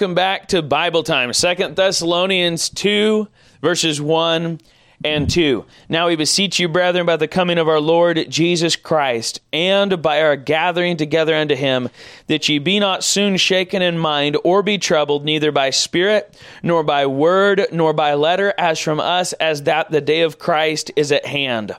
Welcome back to Bible time. Second Thessalonians 2, verses 1 and 2. Now we beseech you, brethren, by the coming of our Lord Jesus Christ, and by our gathering together unto him, that ye be not soon shaken in mind, or be troubled, neither by spirit, nor by word, nor by letter, as from us, as that the day of Christ is at hand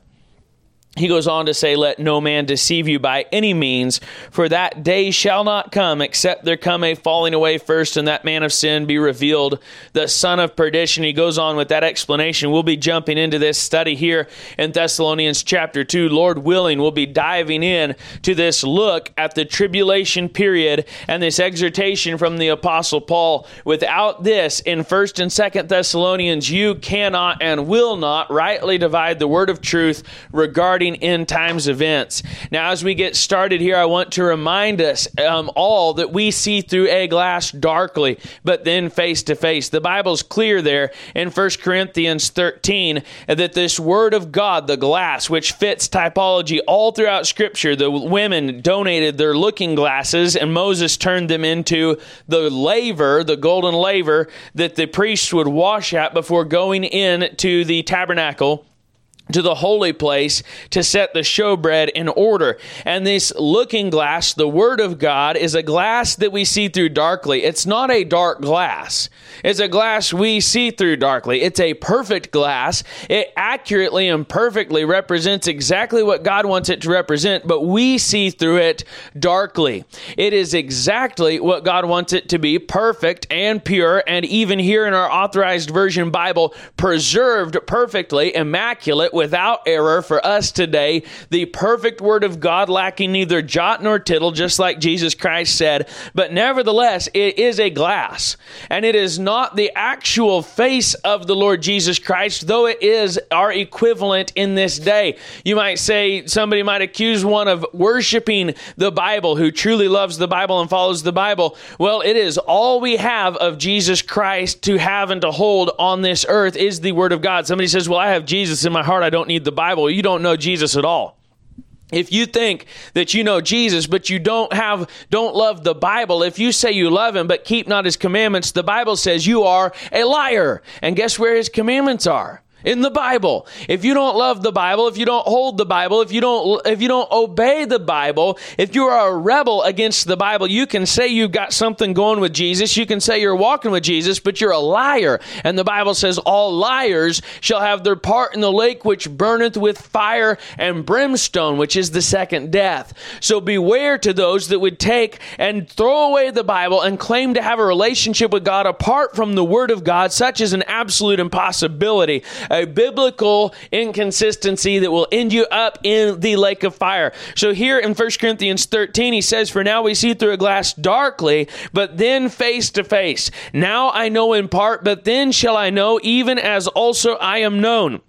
he goes on to say, Let no man deceive you by any means, for that day shall not come, except there come a falling away first, and that man of sin be revealed, the son of perdition. He goes on with that explanation. We'll be jumping into this study here in Thessalonians chapter 2. Lord willing, we'll be diving in to this look at the tribulation period and this exhortation from the Apostle Paul. Without this, in 1st and 2nd Thessalonians, you cannot and will not rightly divide the word of truth regarding regarding end times events. Now, as we get started here, I want to remind us um, all that we see through a glass darkly, but then face to face. The Bible's clear there in 1 Corinthians 13 that this Word of God, the glass, which fits typology all throughout Scripture, the women donated their looking glasses, and Moses turned them into the laver, the golden laver that the priests would wash at before going in to the tabernacle to the holy place to set the showbread in order. And this looking glass, the Word of God, is a glass that we see through darkly. It's not a dark glass, it's a glass we see through darkly. It's a perfect glass. It accurately and perfectly represents exactly what God wants it to represent, but we see through it darkly. It is exactly what God wants it to be perfect and pure, and even here in our authorized version Bible, preserved perfectly, immaculate without error for us today, the perfect word of God, lacking neither jot nor tittle, just like Jesus Christ said. But nevertheless, it is a glass, and it is not the actual face of the Lord Jesus Christ, though it is our equivalent in this day. You might say, somebody might accuse one of worshiping the Bible, who truly loves the Bible and follows the Bible. Well, it is all we have of Jesus Christ to have and to hold on this earth is the Word of God. Somebody says, Well, I have Jesus in my heart. Don't need the Bible. You don't know Jesus at all. If you think that you know Jesus, but you don't have, don't love the Bible, if you say you love him, but keep not his commandments, the Bible says you are a liar. And guess where his commandments are? In the Bible. If you don't love the Bible, if you don't hold the Bible, if you don't if you don't obey the Bible, if you are a rebel against the Bible, you can say you've got something going with Jesus, you can say you're walking with Jesus, but you're a liar. And the Bible says all liars shall have their part in the lake which burneth with fire and brimstone, which is the second death. So beware to those that would take and throw away the Bible and claim to have a relationship with God apart from the word of God, such is an absolute impossibility a biblical inconsistency that will end you up in the lake of fire. So here in 1 Corinthians 13, he says, For now we see through a glass darkly, but then face to face. Now I know in part, but then shall I know, even as also I am known.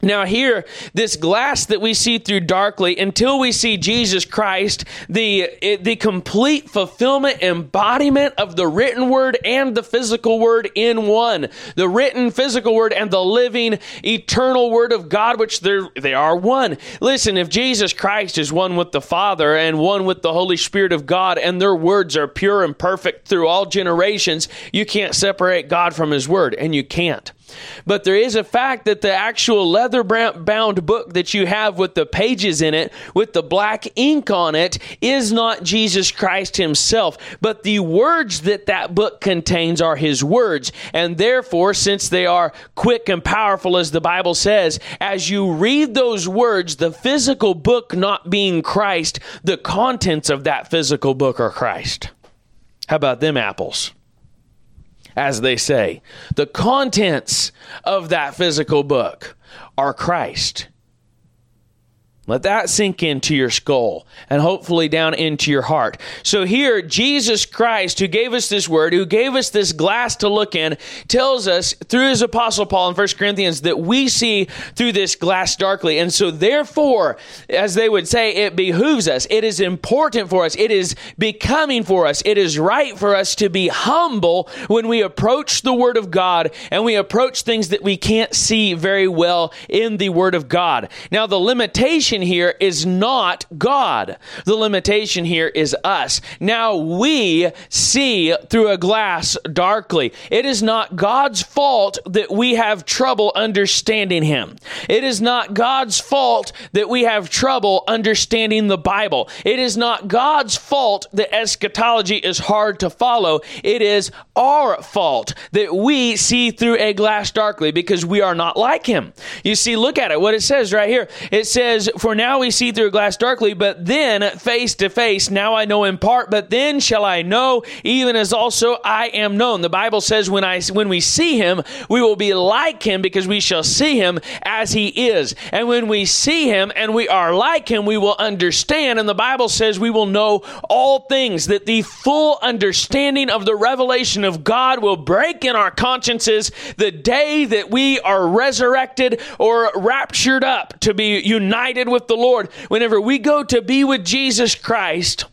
Now, here, this glass that we see through darkly, until we see Jesus Christ, the, eh, the complete fulfillment, embodiment of the written word and the physical word in one. The written physical word and the living eternal word of God, which they are one. Listen, if Jesus Christ is one with the Father and one with the Holy Spirit of God, and their words are pure and perfect through all generations, you can't separate God from His word, and you can't. But there is a fact that the actual leather bound book that you have with the pages in it, with the black ink on it, is not Jesus Christ himself. But the words that that book contains are his words. And therefore, since they are quick and powerful, as the Bible says, as you read those words, the physical book not being Christ, the contents of that physical book are Christ. How about them apples? As they say. The contents of that physical book are Christ. Let that sink into your skull and hopefully down into your heart. So here, Jesus Christ, who gave us this word, who gave us this glass to look in, tells us through his apostle Paul in 1 Corinthians that we see through this glass darkly. And so therefore, as they would say, it behooves us. It is important for us. It is becoming for us. It is right for us to be humble when we approach the word of God and we approach things that we can't see very well in the word of God. Now, the limitation limitation here is not God. The limitation here is us. Now we see through a glass darkly. It is not God's fault that we have trouble understanding Him. It is not God's fault that we have trouble understanding the Bible. It is not God's fault that eschatology is hard to follow. It is our fault that we see through a glass darkly because we are not like Him. You see, look at it, what it says right here. It says, For now we see through a glass darkly, but then face to face, now I know in part, but then shall I know, even as also I am known. The Bible says, When I when we see him, we will be like him because we shall see him as he is. And when we see him and we are like him, we will understand. And the Bible says we will know all things, that the full understanding of the revelation of God will break in our consciences the day that we are resurrected or raptured up to be united with the Lord. Whenever we go to be with Jesus Christ,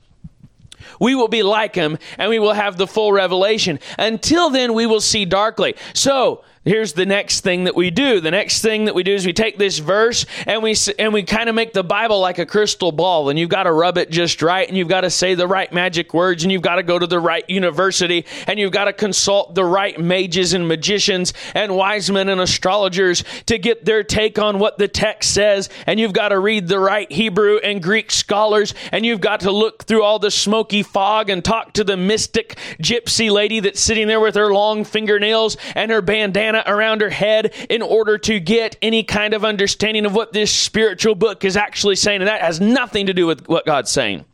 we will be like him and we will have the full revelation. Until then, we will see darkly. So, here's the next thing that we do. The next thing that we do is we take this verse and we and we kind of make the Bible like a crystal ball, and you've got to rub it just right, and you've got to say the right magic words, and you've got to go to the right university, and you've got to consult the right mages and magicians and wise men and astrologers to get their take on what the text says, and you've got to read the right Hebrew and Greek scholars, and you've got to look through all the smoky fog and talk to the mystic gypsy lady that's sitting there with her long fingernails and her bandana around her head in order to get any kind of understanding of what this spiritual book is actually saying. And that has nothing to do with what God's saying.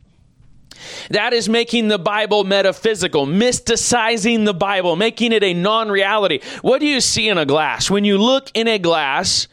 That is making the Bible metaphysical, mysticizing the Bible, making it a non reality. What do you see in a glass? When you look in a glass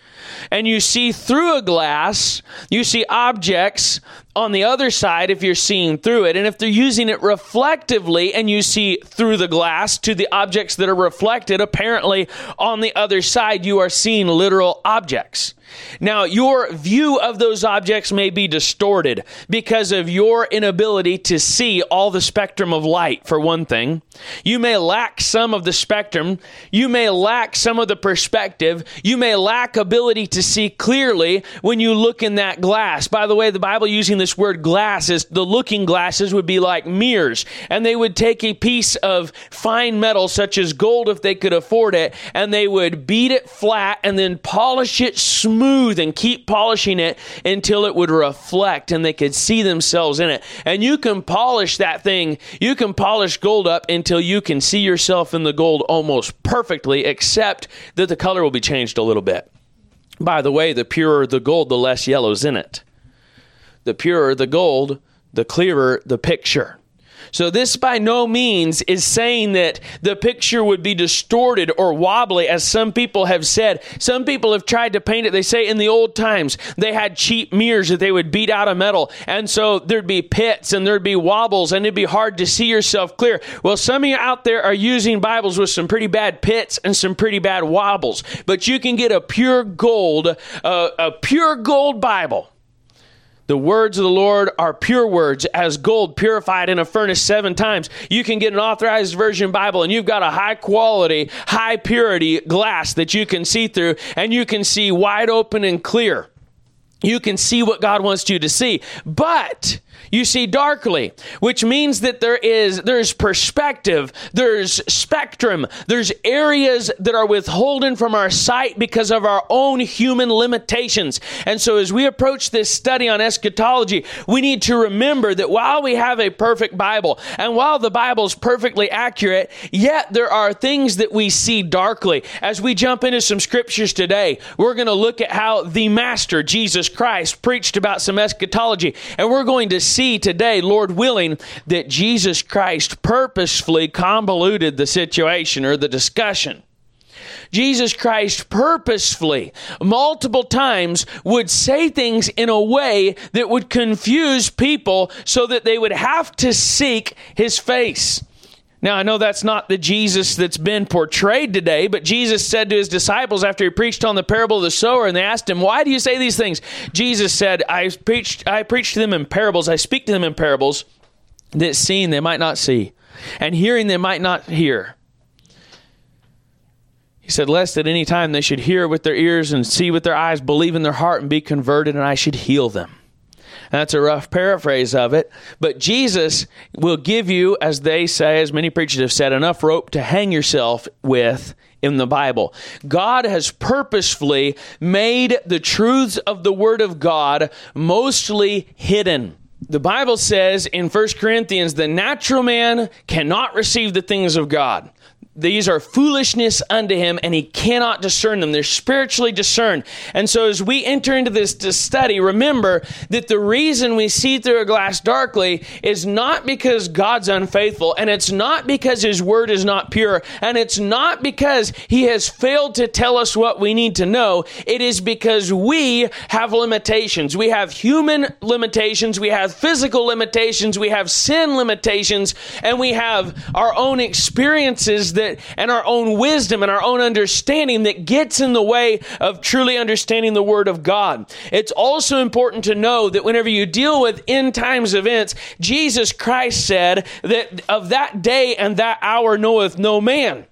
and you see through a glass, you see objects on the other side if you're seeing through it. And if they're using it reflectively and you see through the glass to the objects that are reflected, apparently on the other side you are seeing literal objects. Now, your view of those objects may be distorted because of your inability to see all the spectrum of light, for one thing. You may lack some of the spectrum. You may lack some of the perspective. You may lack ability to see clearly when you look in that glass. By the way, the Bible using this word glass is the looking glasses would be like mirrors, and they would take a piece of fine metal, such as gold if they could afford it, and they would beat it flat and then polish it smooth and keep polishing it until it would reflect and they could see themselves in it. And you can polish that thing, you can polish gold up until you can see yourself in the gold almost perfectly, except that the color will be changed a little bit. By the way, the purer the gold, the less yellow's in it. The purer the gold, the clearer the picture. So, this by no means is saying that the picture would be distorted or wobbly, as some people have said. Some people have tried to paint it. They say in the old times they had cheap mirrors that they would beat out of metal. And so there'd be pits and there'd be wobbles and it'd be hard to see yourself clear. Well, some of you out there are using Bibles with some pretty bad pits and some pretty bad wobbles. But you can get a pure gold, uh, a pure gold Bible the words of the Lord are pure words, as gold purified in a furnace seven times. You can get an authorized version Bible, and you've got a high quality, high purity glass that you can see through, and you can see wide open and clear. You can see what God wants you to see. But you see darkly, which means that there is there's perspective, there's spectrum, there's areas that are withholden from our sight because of our own human limitations. And so as we approach this study on eschatology, we need to remember that while we have a perfect Bible and while the Bible is perfectly accurate, yet there are things that we see darkly. As we jump into some scriptures today, we're going to look at how the master Jesus Christ preached about some eschatology and we're going to see today, Lord willing, that Jesus Christ purposefully convoluted the situation or the discussion. Jesus Christ purposefully, multiple times, would say things in a way that would confuse people so that they would have to seek his face. Now, I know that's not the Jesus that's been portrayed today, but Jesus said to his disciples after he preached on the parable of the sower, and they asked him, Why do you say these things? Jesus said, I preached, I preach to them in parables, I speak to them in parables, that seeing they might not see, and hearing they might not hear. He said, Lest at any time they should hear with their ears and see with their eyes, believe in their heart, and be converted, and I should heal them. That's a rough paraphrase of it. But Jesus will give you, as they say, as many preachers have said, enough rope to hang yourself with in the Bible. God has purposefully made the truths of the Word of God mostly hidden. The Bible says in 1 Corinthians, the natural man cannot receive the things of God these are foolishness unto him and he cannot discern them. They're spiritually discerned. And so as we enter into this study remember that the reason we see through a glass darkly is not because god's unfaithful and it's not because his word is not pure and it's not because he has failed to tell us what we need to know. It is because we have limitations. We have human limitations we have physical limitations we have sin limitations and we have our own experiences that and our own wisdom and our own understanding that gets in the way of truly understanding the Word of God. It's also important to know that whenever you deal with end times events, Jesus Christ said that of that day and that hour knoweth no man.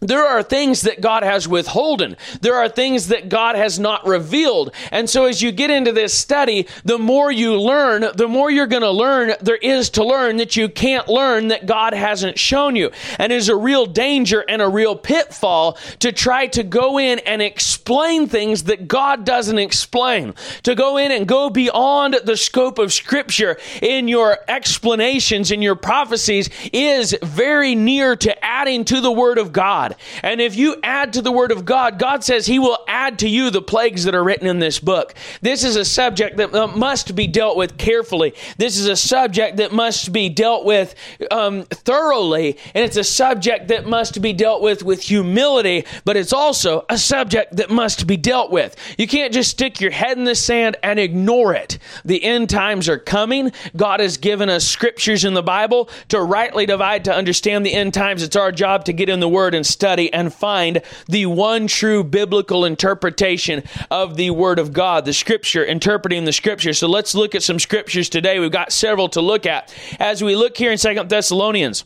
There are things that God has withholden. There are things that God has not revealed. And so as you get into this study, the more you learn, the more you're going to learn there is to learn that you can't learn that God hasn't shown you. And is a real danger and a real pitfall to try to go in and explain things that God doesn't explain. To go in and go beyond the scope of scripture in your explanations, in your prophecies is very near to adding to the word of God. God. And if you add to the Word of God, God says He will add to you the plagues that are written in this book. This is a subject that must be dealt with carefully. This is a subject that must be dealt with um, thoroughly. And it's a subject that must be dealt with with humility, but it's also a subject that must be dealt with. You can't just stick your head in the sand and ignore it. The end times are coming. God has given us scriptures in the Bible to rightly divide, to understand the end times. It's our job to get in the Word and study and find the one true biblical interpretation of the Word of God, the Scripture, interpreting the Scripture. So let's look at some Scriptures today. We've got several to look at. As we look here in Second Thessalonians,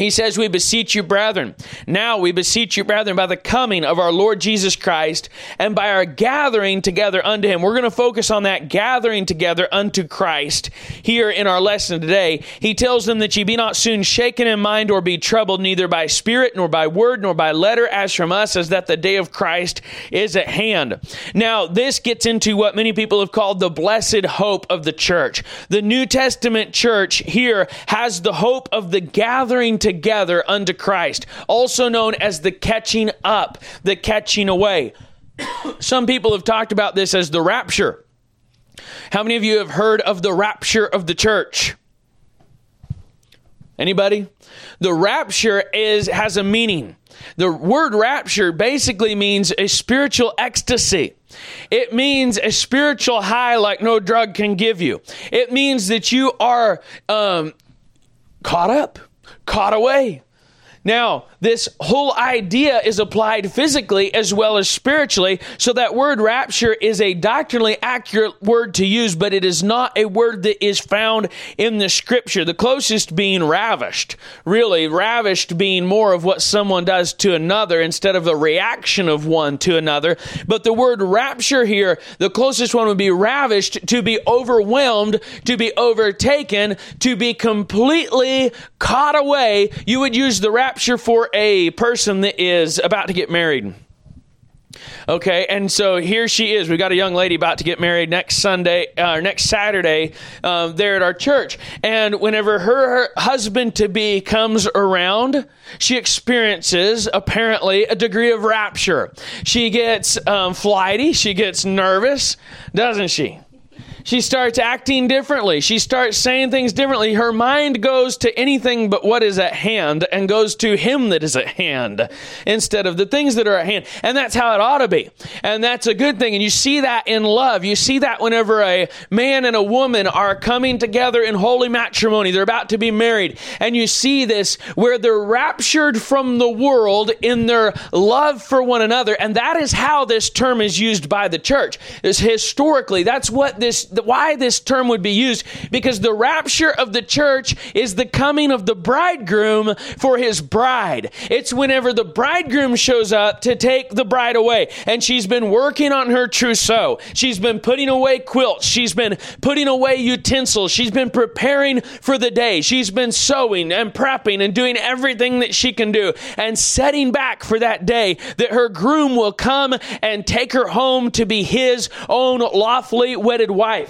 he says, We beseech you, brethren. Now we beseech you, brethren, by the coming of our Lord Jesus Christ and by our gathering together unto him. We're going to focus on that gathering together unto Christ here in our lesson today. He tells them that ye be not soon shaken in mind or be troubled, neither by spirit, nor by word, nor by letter, as from us, as that the day of Christ is at hand. Now, this gets into what many people have called the blessed hope of the church. The New Testament church here has the hope of the gathering together together unto Christ, also known as the catching up, the catching away. Some people have talked about this as the rapture. How many of you have heard of the rapture of the church? Anybody? The rapture is has a meaning. The word rapture basically means a spiritual ecstasy. It means a spiritual high like no drug can give you. It means that you are um, caught up caught away. Now, this whole idea is applied physically as well as spiritually. So that word rapture is a doctrinally accurate word to use, but it is not a word that is found in the scripture. The closest being ravished. Really, ravished being more of what someone does to another instead of the reaction of one to another. But the word rapture here, the closest one would be ravished, to be overwhelmed, to be overtaken, to be completely caught away. You would use the rapture for a person that is about to get married. Okay, and so here she is. We got a young lady about to get married next Sunday, uh, next Saturday, uh, there at our church. And whenever her, her husband to be comes around, she experiences apparently a degree of rapture. She gets um, flighty, she gets nervous, doesn't she? She starts acting differently. She starts saying things differently. Her mind goes to anything but what is at hand and goes to Him that is at hand instead of the things that are at hand. And that's how it ought to be. And that's a good thing. And you see that in love. You see that whenever a man and a woman are coming together in holy matrimony, they're about to be married. And you see this where they're raptured from the world in their love for one another. And that is how this term is used by the church. Is historically, that's what this why this term would be used because the rapture of the church is the coming of the bridegroom for his bride. It's whenever the bridegroom shows up to take the bride away. And she's been working on her trousseau. She's been putting away quilts. She's been putting away utensils. She's been preparing for the day. She's been sewing and prepping and doing everything that she can do and setting back for that day that her groom will come and take her home to be his own lawfully wedded wife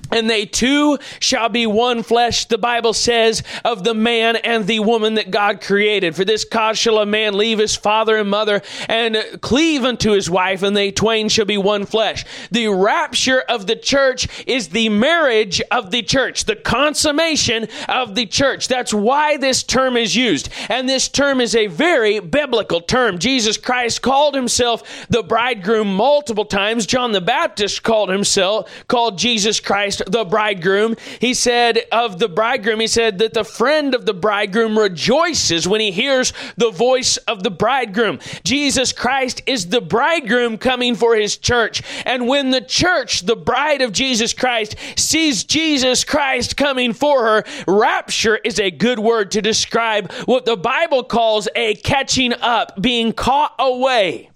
and they two shall be one flesh, the Bible says, of the man and the woman that God created. For this cause shall a man leave his father and mother and cleave unto his wife, and they twain shall be one flesh. The rapture of the church is the marriage of the church, the consummation of the church. That's why this term is used. And this term is a very biblical term. Jesus Christ called himself the bridegroom multiple times. John the Baptist called himself, called Jesus Christ the bridegroom. He said of the bridegroom, he said that the friend of the bridegroom rejoices when he hears the voice of the bridegroom. Jesus Christ is the bridegroom coming for his church. And when the church, the bride of Jesus Christ, sees Jesus Christ coming for her, rapture is a good word to describe what the Bible calls a catching up, being caught away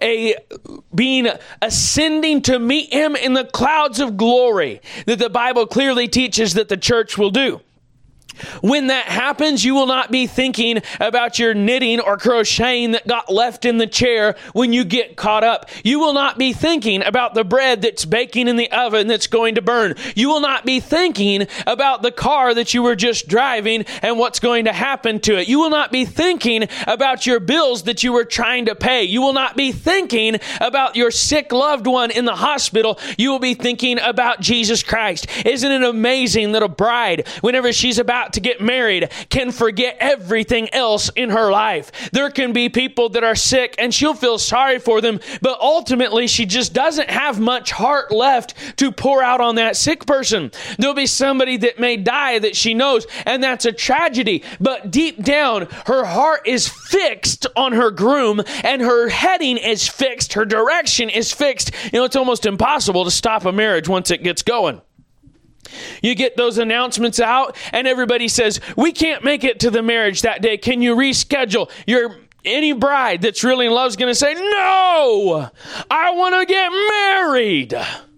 a being ascending to meet him in the clouds of glory that the Bible clearly teaches that the church will do. When that happens, you will not be thinking about your knitting or crocheting that got left in the chair when you get caught up. You will not be thinking about the bread that's baking in the oven that's going to burn. You will not be thinking about the car that you were just driving and what's going to happen to it. You will not be thinking about your bills that you were trying to pay. You will not be thinking about your sick loved one in the hospital. You will be thinking about Jesus Christ. Isn't it amazing that a bride, whenever she's about to get married can forget everything else in her life. There can be people that are sick and she'll feel sorry for them, but ultimately she just doesn't have much heart left to pour out on that sick person. There'll be somebody that may die that she knows, and that's a tragedy. But deep down, her heart is fixed on her groom and her heading is fixed, her direction is fixed. You know, it's almost impossible to stop a marriage once it gets going. You get those announcements out, and everybody says, We can't make it to the marriage that day. Can you reschedule? Your any bride that's really in love is going to say, No, I want to get married.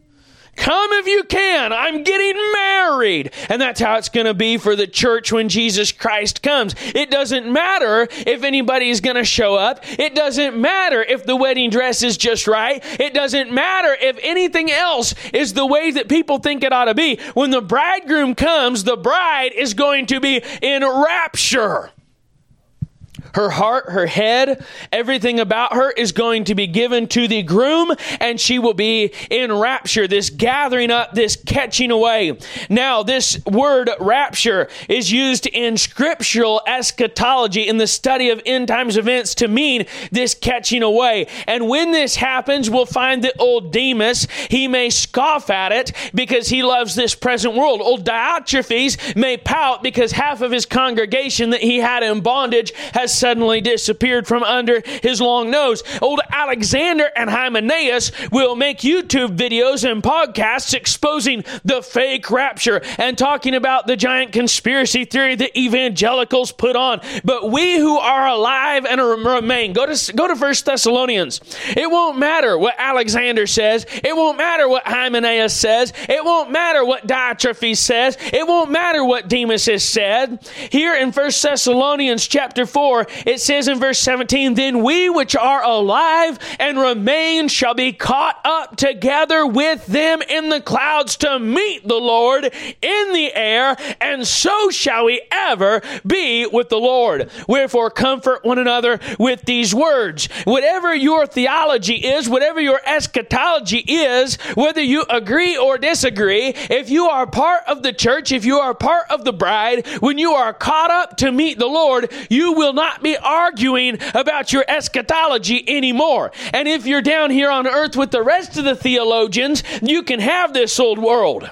Come if you can. I'm getting married. And that's how it's going to be for the church when Jesus Christ comes. It doesn't matter if anybody's going to show up. It doesn't matter if the wedding dress is just right. It doesn't matter if anything else is the way that people think it ought to be. When the bridegroom comes, the bride is going to be in rapture. Her heart, her head, everything about her is going to be given to the groom and she will be in rapture, this gathering up, this catching away. Now, this word rapture is used in scriptural eschatology in the study of end times events to mean this catching away. And when this happens, we'll find that old Demas, he may scoff at it because he loves this present world. Old Diotrephes may pout because half of his congregation that he had in bondage has suddenly disappeared from under his long nose. Old Alexander and Hymenaeus will make YouTube videos and podcasts exposing the fake rapture and talking about the giant conspiracy theory that evangelicals put on. But we who are alive and remain, go to go to First Thessalonians. It won't matter what Alexander says. It won't matter what Hymenaeus says. It won't matter what Diotrephes says. It won't matter what Demas has said. Here in First Thessalonians chapter 4, it says in verse 17, Then we which are alive and remain shall be caught up together with them in the clouds to meet the Lord in the air, and so shall we ever be with the Lord. Wherefore, comfort one another with these words. Whatever your theology is, whatever your eschatology is, whether you agree or disagree, if you are part of the church, if you are part of the bride, when you are caught up to meet the Lord, you will not be arguing about your eschatology anymore. And if you're down here on earth with the rest of the theologians, you can have this old world.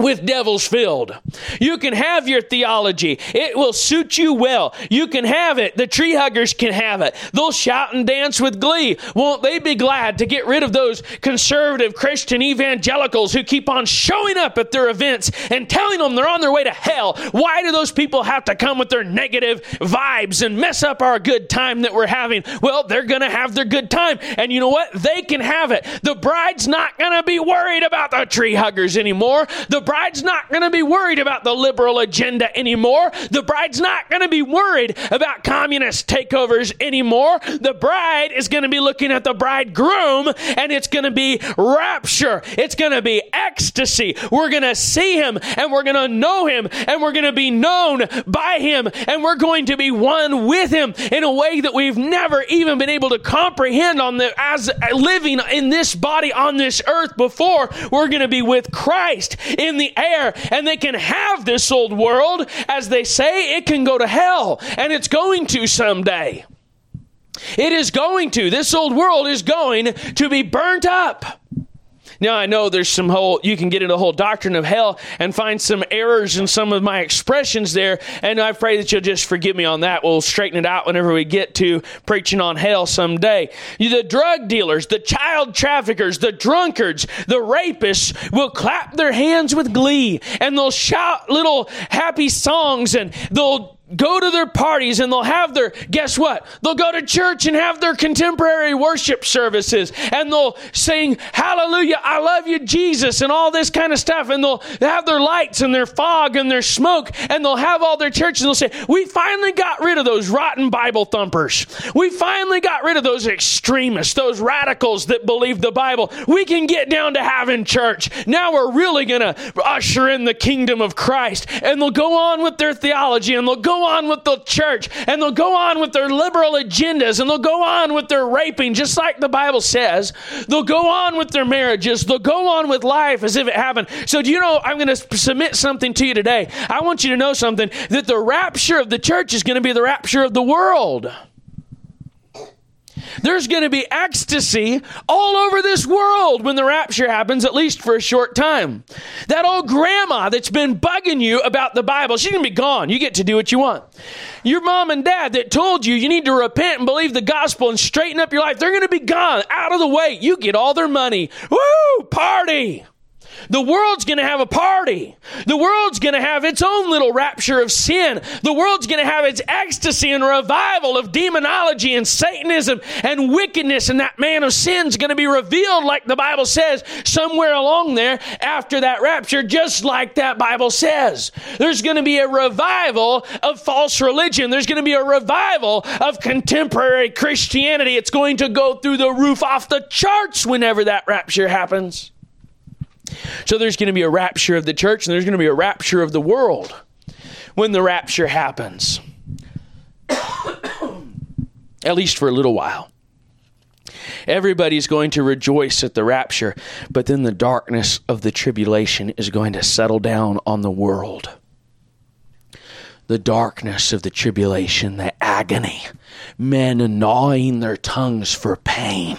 With devils filled. You can have your theology. It will suit you well. You can have it. The tree huggers can have it. They'll shout and dance with glee. Won't they be glad to get rid of those conservative Christian evangelicals who keep on showing up at their events and telling them they're on their way to hell? Why do those people have to come with their negative vibes and mess up our good time that we're having? Well, they're going to have their good time. And you know what? They can have it. The bride's not going to be worried about the tree huggers anymore. The bride's not going to be worried about the liberal agenda anymore. The bride's not going to be worried about communist takeovers anymore. The bride is going to be looking at the bridegroom and it's going to be rapture. It's going to be ecstasy. We're going to see him and we're going to know him and we're going to be known by him and we're going to be one with him in a way that we've never even been able to comprehend on the as living in this body on this earth before. We're going to be with Christ in the air and they can have this old world. As they say, it can go to hell and it's going to someday. It is going to. This old world is going to be burnt up. Now I know there's some whole you can get into the whole doctrine of hell and find some errors in some of my expressions there, and I pray that you'll just forgive me on that. We'll straighten it out whenever we get to preaching on hell someday. The drug dealers, the child traffickers, the drunkards, the rapists will clap their hands with glee and they'll shout little happy songs and they'll go to their parties and they'll have their, guess what? They'll go to church and have their contemporary worship services and they'll sing, Hallelujah, I love you, Jesus, and all this kind of stuff. And they'll have their lights and their fog and their smoke and they'll have all their churches and they'll say, We finally got rid of those rotten Bible thumpers. We finally got rid of those extremists, those radicals that believe the Bible. We can get down to having church. Now we're really going to usher in the kingdom of Christ. And they'll go on with their theology and they'll go on with the church and they'll go on with their liberal agendas and they'll go on with their raping, just like the Bible says. They'll go on with their marriages. They'll go on with life as if it happened. So, do you know, I'm going to submit something to you today. I want you to know something that the rapture of the church is going to be the rapture of the world. There's going to be ecstasy all over this world when the rapture happens, at least for a short time. That old grandma that's been bugging you about the Bible, she's going to be gone. You get to do what you want. Your mom and dad that told you you need to repent and believe the gospel and straighten up your life, they're going to be gone, out of the way. You get all their money. Woo! Party! The world's going to have a party. The world's going to have its own little rapture of sin. The world's going to have its ecstasy and revival of demonology and Satanism and wickedness. And that man of sin's going to be revealed, like the Bible says, somewhere along there after that rapture, just like that Bible says. There's going to be a revival of false religion. There's going to be a revival of contemporary Christianity. It's going to go through the roof off the charts whenever that rapture happens. So there's going to be a rapture of the church and there's going to be a rapture of the world when the rapture happens. At least for a little while. Everybody's going to rejoice at the rapture, but then the darkness of the tribulation is going to settle down on the world. The darkness of the tribulation, the agony, men gnawing their tongues for pain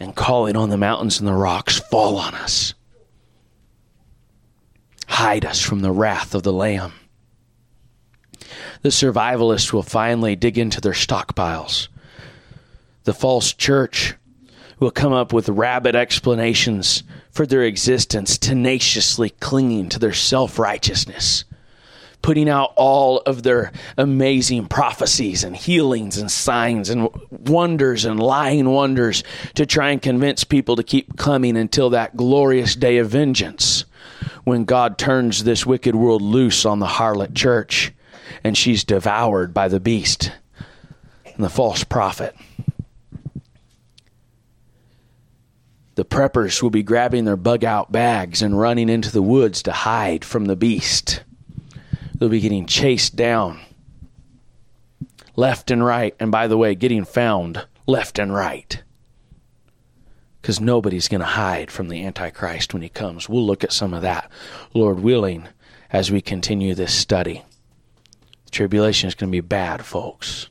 and calling on the mountains and the rocks, fall on us. Hide us from the wrath of the Lamb. The survivalists will finally dig into their stockpiles. The false church will come up with rabid explanations for their existence, tenaciously clinging to their self righteousness putting out all of their amazing prophecies and healings and signs and wonders and lying wonders to try and convince people to keep coming until that glorious day of vengeance when God turns this wicked world loose on the harlot church and she's devoured by the beast and the false prophet. The preppers will be grabbing their bug out bags and running into the woods to hide from the beast. They'll be getting chased down left and right. And by the way, getting found left and right. Because nobody's going to hide from the Antichrist when he comes. We'll look at some of that, Lord willing, as we continue this study. The tribulation is going to be bad, folks.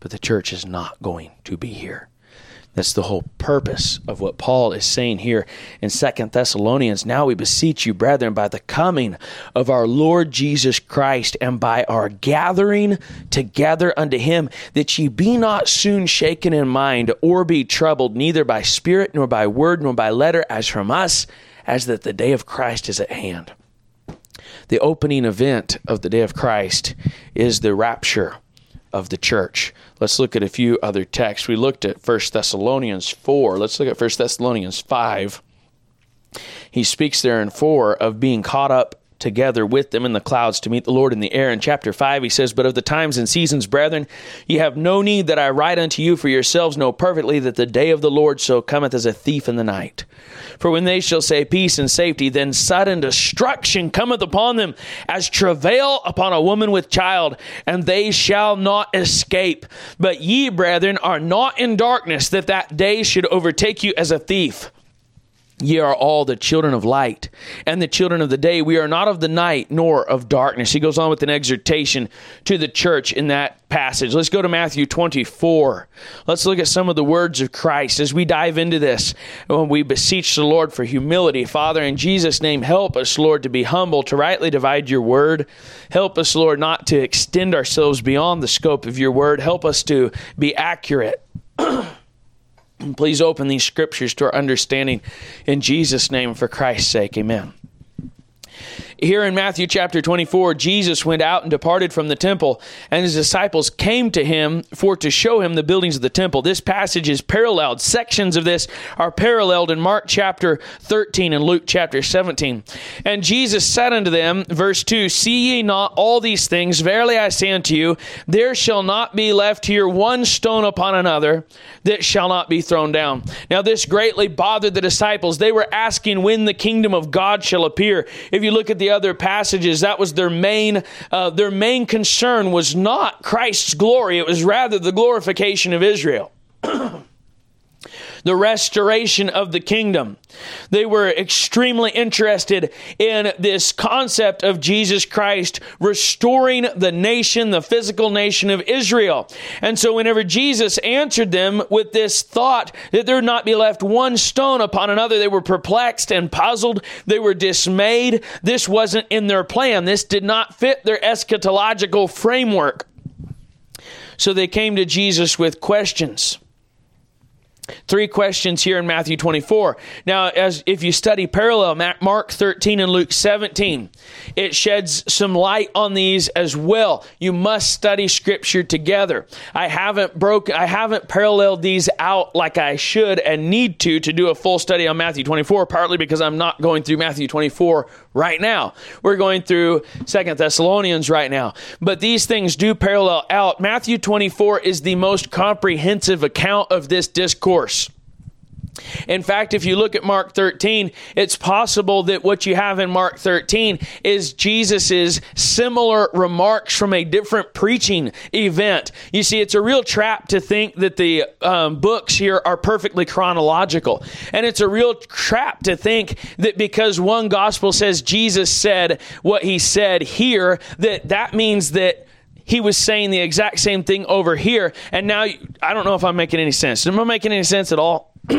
But the church is not going to be here. That's the whole purpose of what Paul is saying here in Second Thessalonians. Now we beseech you, brethren, by the coming of our Lord Jesus Christ and by our gathering together unto him, that ye be not soon shaken in mind or be troubled, neither by spirit, nor by word, nor by letter, as from us, as that the day of Christ is at hand. The opening event of the day of Christ is the rapture of the church. Let's look at a few other texts. We looked at 1 Thessalonians 4. Let's look at 1 Thessalonians 5. He speaks there in 4 of being caught up together with them in the clouds to meet the Lord in the air. In chapter 5, he says, But of the times and seasons, brethren, ye have no need that I write unto you, for yourselves know perfectly that the day of the Lord so cometh as a thief in the night. For when they shall say peace and safety, then sudden destruction cometh upon them, as travail upon a woman with child, and they shall not escape. But ye, brethren, are not in darkness, that that day should overtake you as a thief. Ye are all the children of light and the children of the day. We are not of the night nor of darkness. He goes on with an exhortation to the church in that passage. Let's go to Matthew 24. Let's look at some of the words of Christ as we dive into this. When we beseech the Lord for humility, Father, in Jesus' name, help us, Lord, to be humble, to rightly divide your word. Help us, Lord, not to extend ourselves beyond the scope of your word. Help us to be accurate. Please open these scriptures to our understanding in Jesus' name for Christ's sake. Amen. Here in Matthew chapter 24, Jesus went out and departed from the temple, and his disciples came to him for to show him the buildings of the temple. This passage is paralleled. Sections of this are paralleled in Mark chapter 13 and Luke chapter 17. And Jesus said unto them, verse 2 See ye not all these things? Verily I say unto you, there shall not be left here one stone upon another that shall not be thrown down. Now, this greatly bothered the disciples. They were asking when the kingdom of God shall appear. If you look at the the other passages, that was their main uh, their main concern was not Christ's glory; it was rather the glorification of Israel. the restoration of the kingdom. They were extremely interested in this concept of Jesus Christ restoring the nation, the physical nation of Israel. And so, whenever Jesus answered them with this thought that there would not be left one stone upon another, they were perplexed and puzzled. They were dismayed. This wasn't in their plan, this did not fit their eschatological framework. So, they came to Jesus with questions. Three questions here in Matthew 24. Now, as if you study parallel Mark 13 and Luke 17, it sheds some light on these as well. You must study scripture together. I haven't broke I haven't paralleled these out like I should and need to to do a full study on Matthew 24, partly because I'm not going through Matthew 24 right now. We're going through Second Thessalonians right now. But these things do parallel out. Matthew 24 is the most comprehensive account of this discourse. In fact, if you look at Mark 13, it's possible that what you have in Mark 13 is Jesus's similar remarks from a different preaching event. You see, it's a real trap to think that the um, books here are perfectly chronological. And it's a real trap to think that because one gospel says Jesus said what he said here, that that means that he was saying the exact same thing over here. And now, I don't know if I'm making any sense. Am I making any sense at all?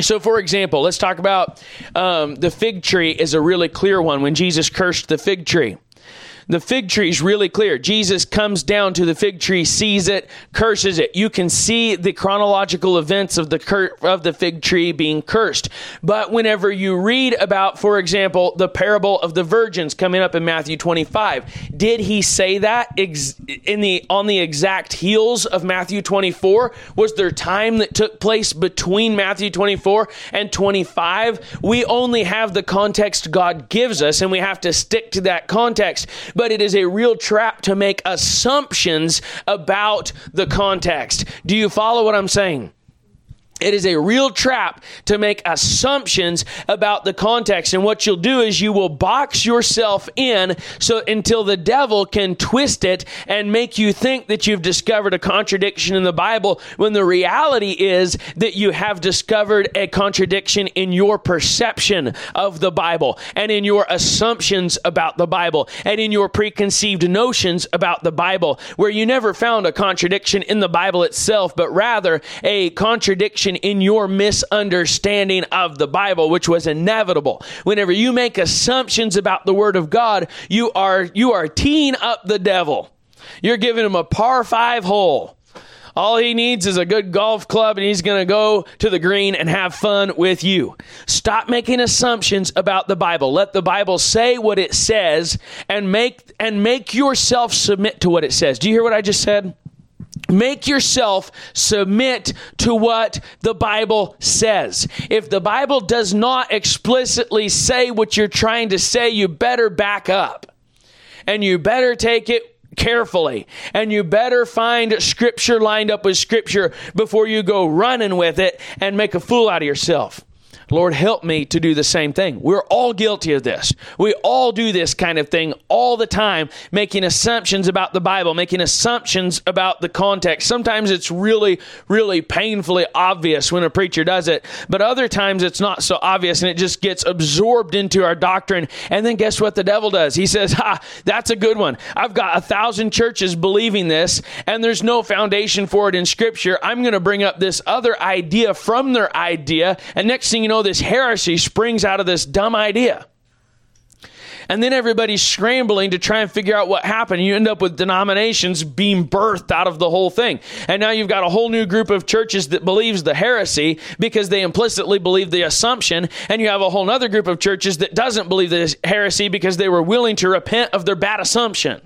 So, for example, let's talk about um, the fig tree is a really clear one when Jesus cursed the fig tree. The fig tree is really clear. Jesus comes down to the fig tree, sees it, curses it. You can see the chronological events of the cur- of the fig tree being cursed. But whenever you read about, for example, the parable of the virgins coming up in Matthew 25, did he say that ex- in the on the exact heels of Matthew 24? Was there time that took place between Matthew 24 and 25? We only have the context God gives us, and we have to stick to that context but it is a real trap to make assumptions about the context. Do you follow what I'm saying? It is a real trap to make assumptions about the context. And what you'll do is you will box yourself in so until the devil can twist it and make you think that you've discovered a contradiction in the Bible when the reality is that you have discovered a contradiction in your perception of the Bible and in your assumptions about the Bible and in your preconceived notions about the Bible, where you never found a contradiction in the Bible itself, but rather a contradiction in your misunderstanding of the Bible, which was inevitable. Whenever you make assumptions about the Word of God, you are, you are teeing up the devil. You're giving him a par five hole. All he needs is a good golf club and he's going to go to the green and have fun with you. Stop making assumptions about the Bible. Let the Bible say what it says and make and make yourself submit to what it says. Do you hear what I just said? Make yourself submit to what the Bible says. If the Bible does not explicitly say what you're trying to say, you better back up. And you better take it carefully. And you better find scripture lined up with scripture before you go running with it and make a fool out of yourself. Lord, help me to do the same thing. We're all guilty of this. We all do this kind of thing all the time, making assumptions about the Bible, making assumptions about the context. Sometimes it's really, really painfully obvious when a preacher does it, but other times it's not so obvious and it just gets absorbed into our doctrine. And then guess what the devil does? He says, Ha, that's a good one. I've got a thousand churches believing this, and there's no foundation for it in Scripture. I'm going to bring up this other idea from their idea, and next thing you know, this heresy springs out of this dumb idea. And then everybody's scrambling to try and figure out what happened. You end up with denominations being birthed out of the whole thing. And now you've got a whole new group of churches that believes the heresy because they implicitly believe the assumption. And you have a whole other group of churches that doesn't believe the heresy because they were willing to repent of their bad assumption.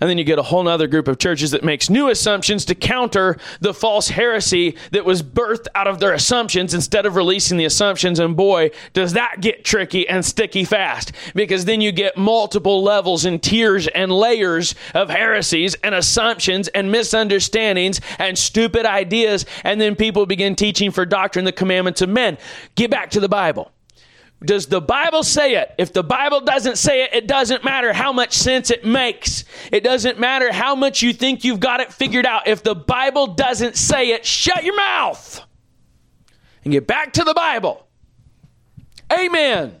And then you get a whole other group of churches that makes new assumptions to counter the false heresy that was birthed out of their assumptions instead of releasing the assumptions. And boy, does that get tricky and sticky fast because then you get multiple levels and tiers and layers of heresies and assumptions and misunderstandings and stupid ideas. And then people begin teaching for doctrine the commandments of men. Get back to the Bible. Does the Bible say it? If the Bible doesn't say it, it doesn't matter how much sense it makes. It doesn't matter how much you think you've got it figured out. If the Bible doesn't say it, shut your mouth and get back to the Bible. Amen.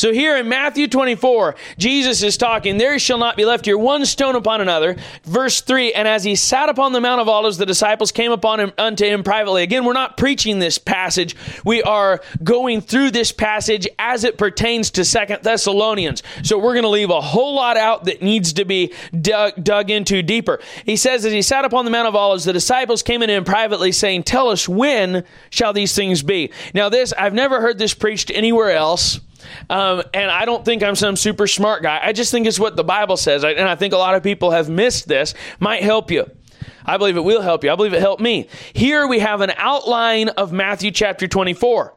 So here in Matthew 24, Jesus is talking, There shall not be left here one stone upon another. Verse 3 And as he sat upon the Mount of Olives, the disciples came upon him unto him privately. Again, we're not preaching this passage. We are going through this passage as it pertains to Second Thessalonians. So we're going to leave a whole lot out that needs to be dug, dug into deeper. He says, As he sat upon the Mount of Olives, the disciples came unto him privately, saying, Tell us when shall these things be? Now, this, I've never heard this preached anywhere else. Um, and I don't think I'm some super smart guy. I just think it's what the Bible says. And I think a lot of people have missed this. Might help you. I believe it will help you. I believe it helped me. Here we have an outline of Matthew chapter 24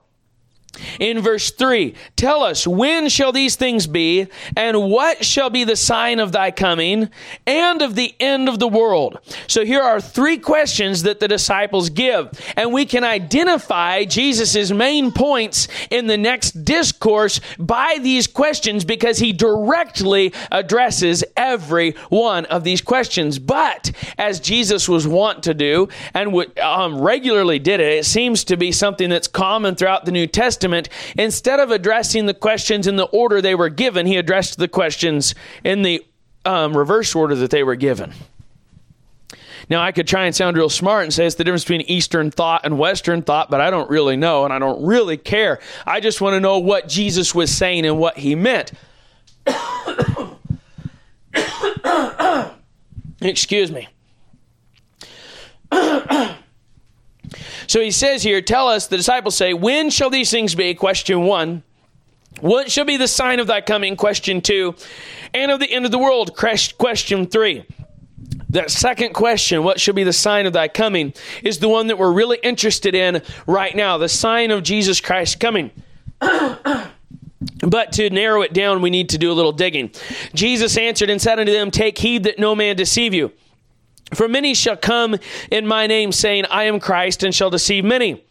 in verse 3 tell us when shall these things be? And what shall be the sign of thy coming and of the end of the world? So here are three questions that the disciples give and we can identify jesus' main points in the next discourse by these questions because he directly addresses every one of these questions. But as jesus was wont to do and um, regularly did it it seems to be something that's common throughout the new testament Testament, instead of addressing the questions in the order they were given, he addressed the questions in the um, reverse order that they were given. Now, I could try and sound real smart and say it's the difference between Eastern thought and Western thought, but I don't really know and I don't really care. I just want to know what Jesus was saying and what he meant. Excuse me. So he says here, tell us, the disciples say, when shall these things be? Question one. What shall be the sign of thy coming? Question two. And of the end of the world? Question three. That second question, what shall be the sign of thy coming, is the one that we're really interested in right now, the sign of Jesus Christ coming. But to narrow it down, we need to do a little digging. Jesus answered and said unto them, Take heed that no man deceive you. For many shall come in my name, saying, I am Christ, and shall deceive many.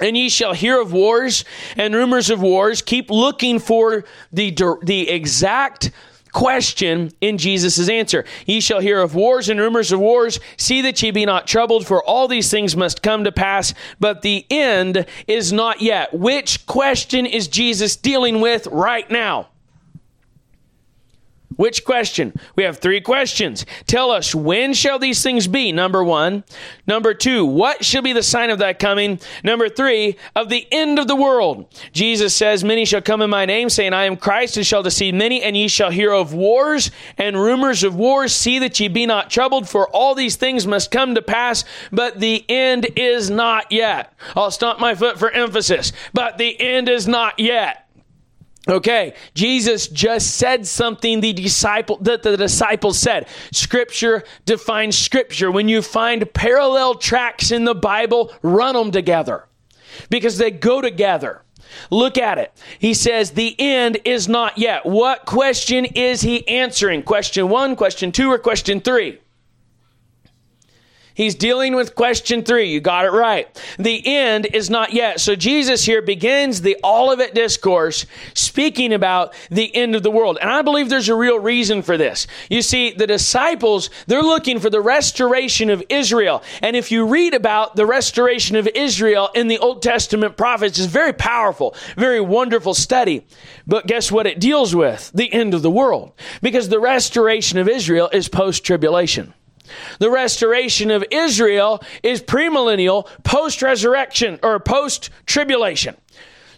And ye shall hear of wars and rumors of wars. Keep looking for the, the exact question in Jesus' answer. Ye shall hear of wars and rumors of wars. See that ye be not troubled, for all these things must come to pass, but the end is not yet. Which question is Jesus dealing with right now? Which question? We have three questions. Tell us, when shall these things be? Number one. Number two, what shall be the sign of thy coming? Number three, of the end of the world. Jesus says, Many shall come in my name, saying, I am Christ, and shall deceive many, and ye shall hear of wars and rumors of wars. See that ye be not troubled, for all these things must come to pass, but the end is not yet. I'll stomp my foot for emphasis, but the end is not yet. Okay, Jesus just said something the disciple that the disciples said. Scripture defines scripture. When you find parallel tracks in the Bible, run them together because they go together. Look at it. He says, The end is not yet. What question is he answering? Question one, question two, or question three? He's dealing with question three. You got it right. The end is not yet. So Jesus here begins the Olivet discourse speaking about the end of the world. And I believe there's a real reason for this. You see, the disciples, they're looking for the restoration of Israel. And if you read about the restoration of Israel in the Old Testament prophets, it's very powerful, very wonderful study. But guess what it deals with? The end of the world. Because the restoration of Israel is post tribulation. The restoration of Israel is premillennial, post resurrection, or post tribulation.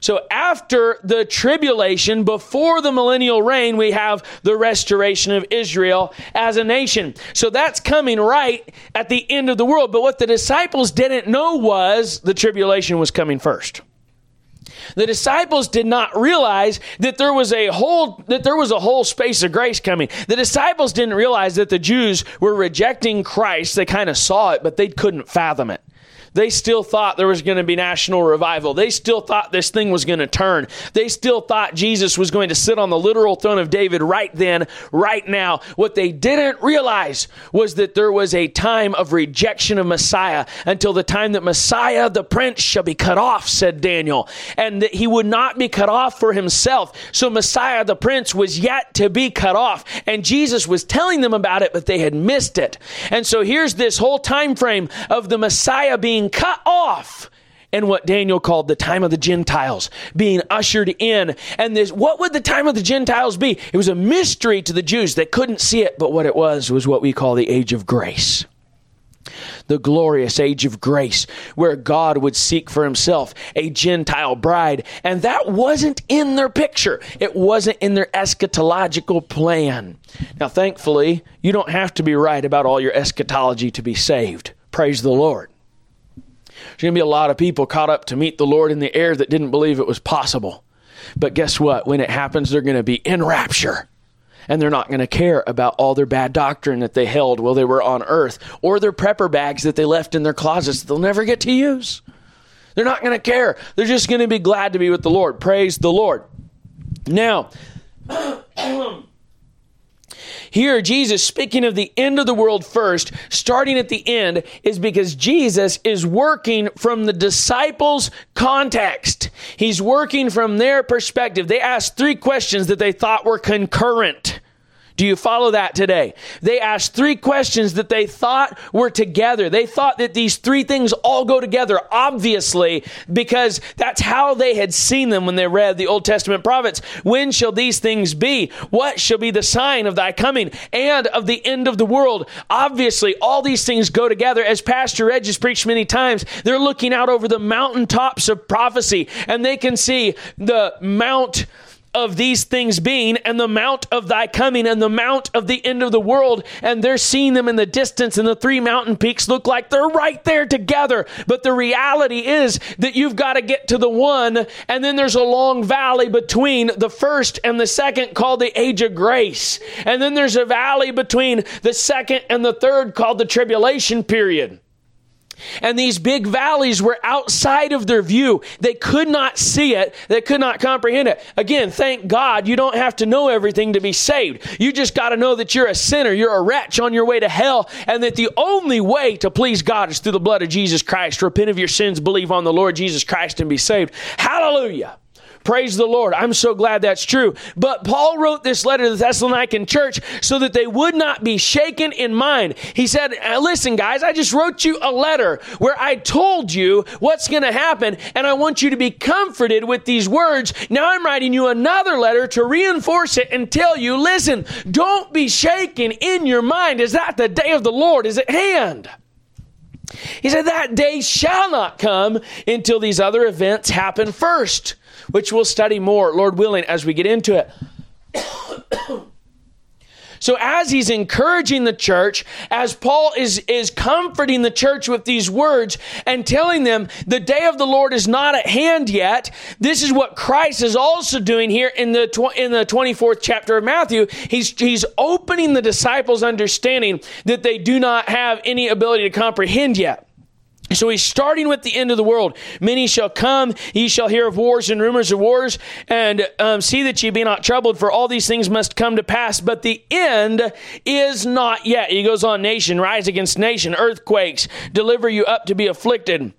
So after the tribulation, before the millennial reign, we have the restoration of Israel as a nation. So that's coming right at the end of the world. But what the disciples didn't know was the tribulation was coming first. The disciples did not realize that there was a whole that there was a whole space of grace coming. The disciples didn't realize that the Jews were rejecting Christ. They kind of saw it, but they couldn't fathom it. They still thought there was going to be national revival. They still thought this thing was going to turn. They still thought Jesus was going to sit on the literal throne of David right then, right now. What they didn't realize was that there was a time of rejection of Messiah until the time that Messiah, the prince, shall be cut off, said Daniel, and that he would not be cut off for himself. So Messiah, the prince, was yet to be cut off. And Jesus was telling them about it, but they had missed it. And so here's this whole time frame of the Messiah being being cut off and what Daniel called the time of the Gentiles being ushered in. And this, what would the time of the Gentiles be? It was a mystery to the Jews. They couldn't see it, but what it was was what we call the age of grace. The glorious age of grace, where God would seek for himself a Gentile bride. And that wasn't in their picture. It wasn't in their eschatological plan. Now, thankfully, you don't have to be right about all your eschatology to be saved. Praise the Lord. There's going to be a lot of people caught up to meet the Lord in the air that didn't believe it was possible. But guess what? When it happens, they're going to be in rapture. And they're not going to care about all their bad doctrine that they held while they were on earth or their prepper bags that they left in their closets that they'll never get to use. They're not going to care. They're just going to be glad to be with the Lord. Praise the Lord. Now, Here, Jesus, speaking of the end of the world first, starting at the end, is because Jesus is working from the disciples' context. He's working from their perspective. They asked three questions that they thought were concurrent. Do you follow that today? They asked three questions that they thought were together. They thought that these three things all go together, obviously, because that's how they had seen them when they read the Old Testament prophets. When shall these things be? What shall be the sign of thy coming and of the end of the world? Obviously, all these things go together. As Pastor Edge has preached many times, they're looking out over the mountaintops of prophecy and they can see the Mount of these things being, and the mount of thy coming, and the mount of the end of the world. And they're seeing them in the distance, and the three mountain peaks look like they're right there together. But the reality is that you've got to get to the one, and then there's a long valley between the first and the second called the age of grace. And then there's a valley between the second and the third called the tribulation period. And these big valleys were outside of their view. They could not see it. They could not comprehend it. Again, thank God you don't have to know everything to be saved. You just got to know that you're a sinner. You're a wretch on your way to hell and that the only way to please God is through the blood of Jesus Christ. Repent of your sins, believe on the Lord Jesus Christ and be saved. Hallelujah. Praise the Lord. I'm so glad that's true. But Paul wrote this letter to the Thessalonian church so that they would not be shaken in mind. He said, Listen, guys, I just wrote you a letter where I told you what's going to happen, and I want you to be comforted with these words. Now I'm writing you another letter to reinforce it and tell you, listen, don't be shaken in your mind. Is that the day of the Lord is at hand? He said, That day shall not come until these other events happen first which we'll study more, Lord willing, as we get into it. So as he's encouraging the church, as Paul is, is comforting the church with these words and telling them the day of the Lord is not at hand yet, this is what Christ is also doing here in the, tw- in the 24th chapter of Matthew. He's, he's opening the disciples' understanding that they do not have any ability to comprehend yet. So he's starting with the end of the world. Many shall come, ye shall hear of wars and rumors of wars, and um, see that ye be not troubled, for all these things must come to pass. But the end is not yet. He goes on, nation, rise against nation, earthquakes, deliver you up to be afflicted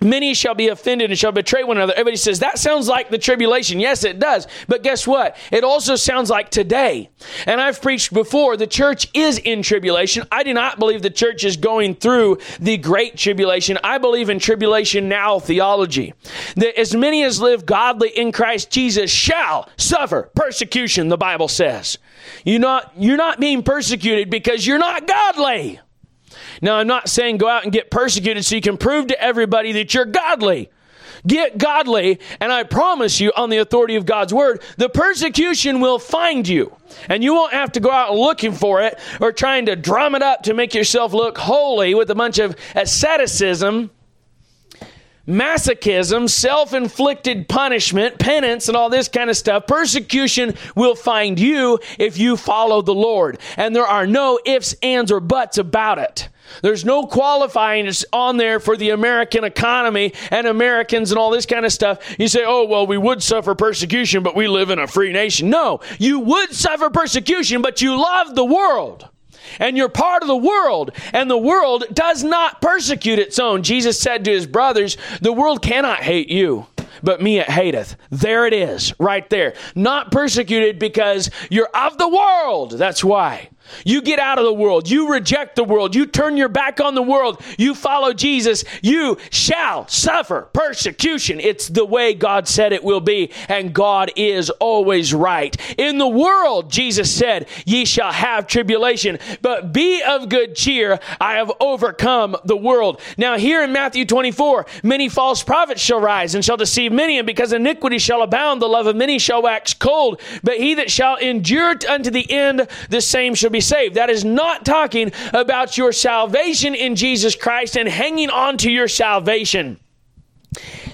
Many shall be offended and shall betray one another. Everybody says, that sounds like the tribulation. Yes, it does. But guess what? It also sounds like today. And I've preached before, the church is in tribulation. I do not believe the church is going through the great tribulation. I believe in tribulation now theology. That as many as live godly in Christ Jesus shall suffer persecution, the Bible says. You're not, you're not being persecuted because you're not godly. Now, I'm not saying go out and get persecuted so you can prove to everybody that you're godly. Get godly, and I promise you, on the authority of God's word, the persecution will find you. And you won't have to go out looking for it or trying to drum it up to make yourself look holy with a bunch of asceticism, masochism, self inflicted punishment, penance, and all this kind of stuff. Persecution will find you if you follow the Lord. And there are no ifs, ands, or buts about it. There's no qualifying on there for the American economy and Americans and all this kind of stuff. You say, oh, well, we would suffer persecution, but we live in a free nation. No, you would suffer persecution, but you love the world. And you're part of the world, and the world does not persecute its own. Jesus said to his brothers, The world cannot hate you, but me it hateth. There it is, right there. Not persecuted because you're of the world. That's why. You get out of the world. You reject the world. You turn your back on the world. You follow Jesus. You shall suffer persecution. It's the way God said it will be, and God is always right. In the world, Jesus said, ye shall have tribulation, but be of good cheer. I have overcome the world. Now, here in Matthew 24, many false prophets shall rise and shall deceive many, and because iniquity shall abound, the love of many shall wax cold. But he that shall endure unto the end, the same shall be saved. That is not talking about your salvation in Jesus Christ and hanging on to your salvation.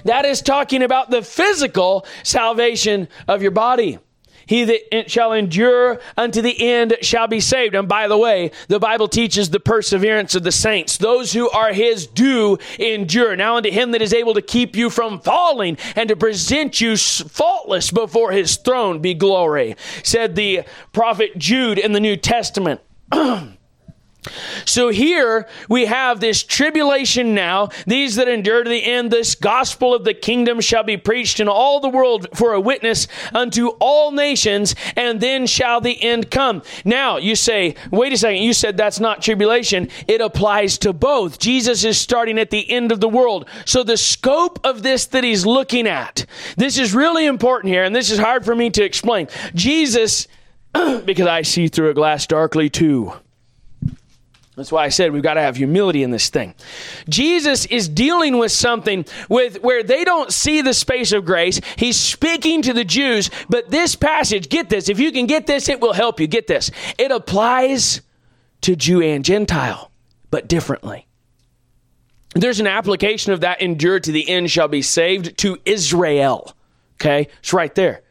That is talking about the physical salvation of your body. He that shall endure unto the end shall be saved. And by the way, the Bible teaches the perseverance of the saints. Those who are his do endure. Now unto him that is able to keep you from falling and to present you faultless before his throne be glory, said the prophet Jude in the New Testament. So here we have this tribulation now. These that endure to the end, this gospel of the kingdom shall be preached in all the world for a witness unto all nations, and then shall the end come. Now you say, wait a second, you said that's not tribulation. It applies to both. Jesus is starting at the end of the world. So the scope of this that he's looking at, this is really important here, and this is hard for me to explain. Jesus, because I see through a glass darkly too. That's why I said we've got to have humility in this thing. Jesus is dealing with something with where they don't see the space of grace. He's speaking to the Jews, but this passage, get this, if you can get this, it will help you. Get this. It applies to Jew and Gentile, but differently. There's an application of that endure to the end shall be saved to Israel. Okay? It's right there.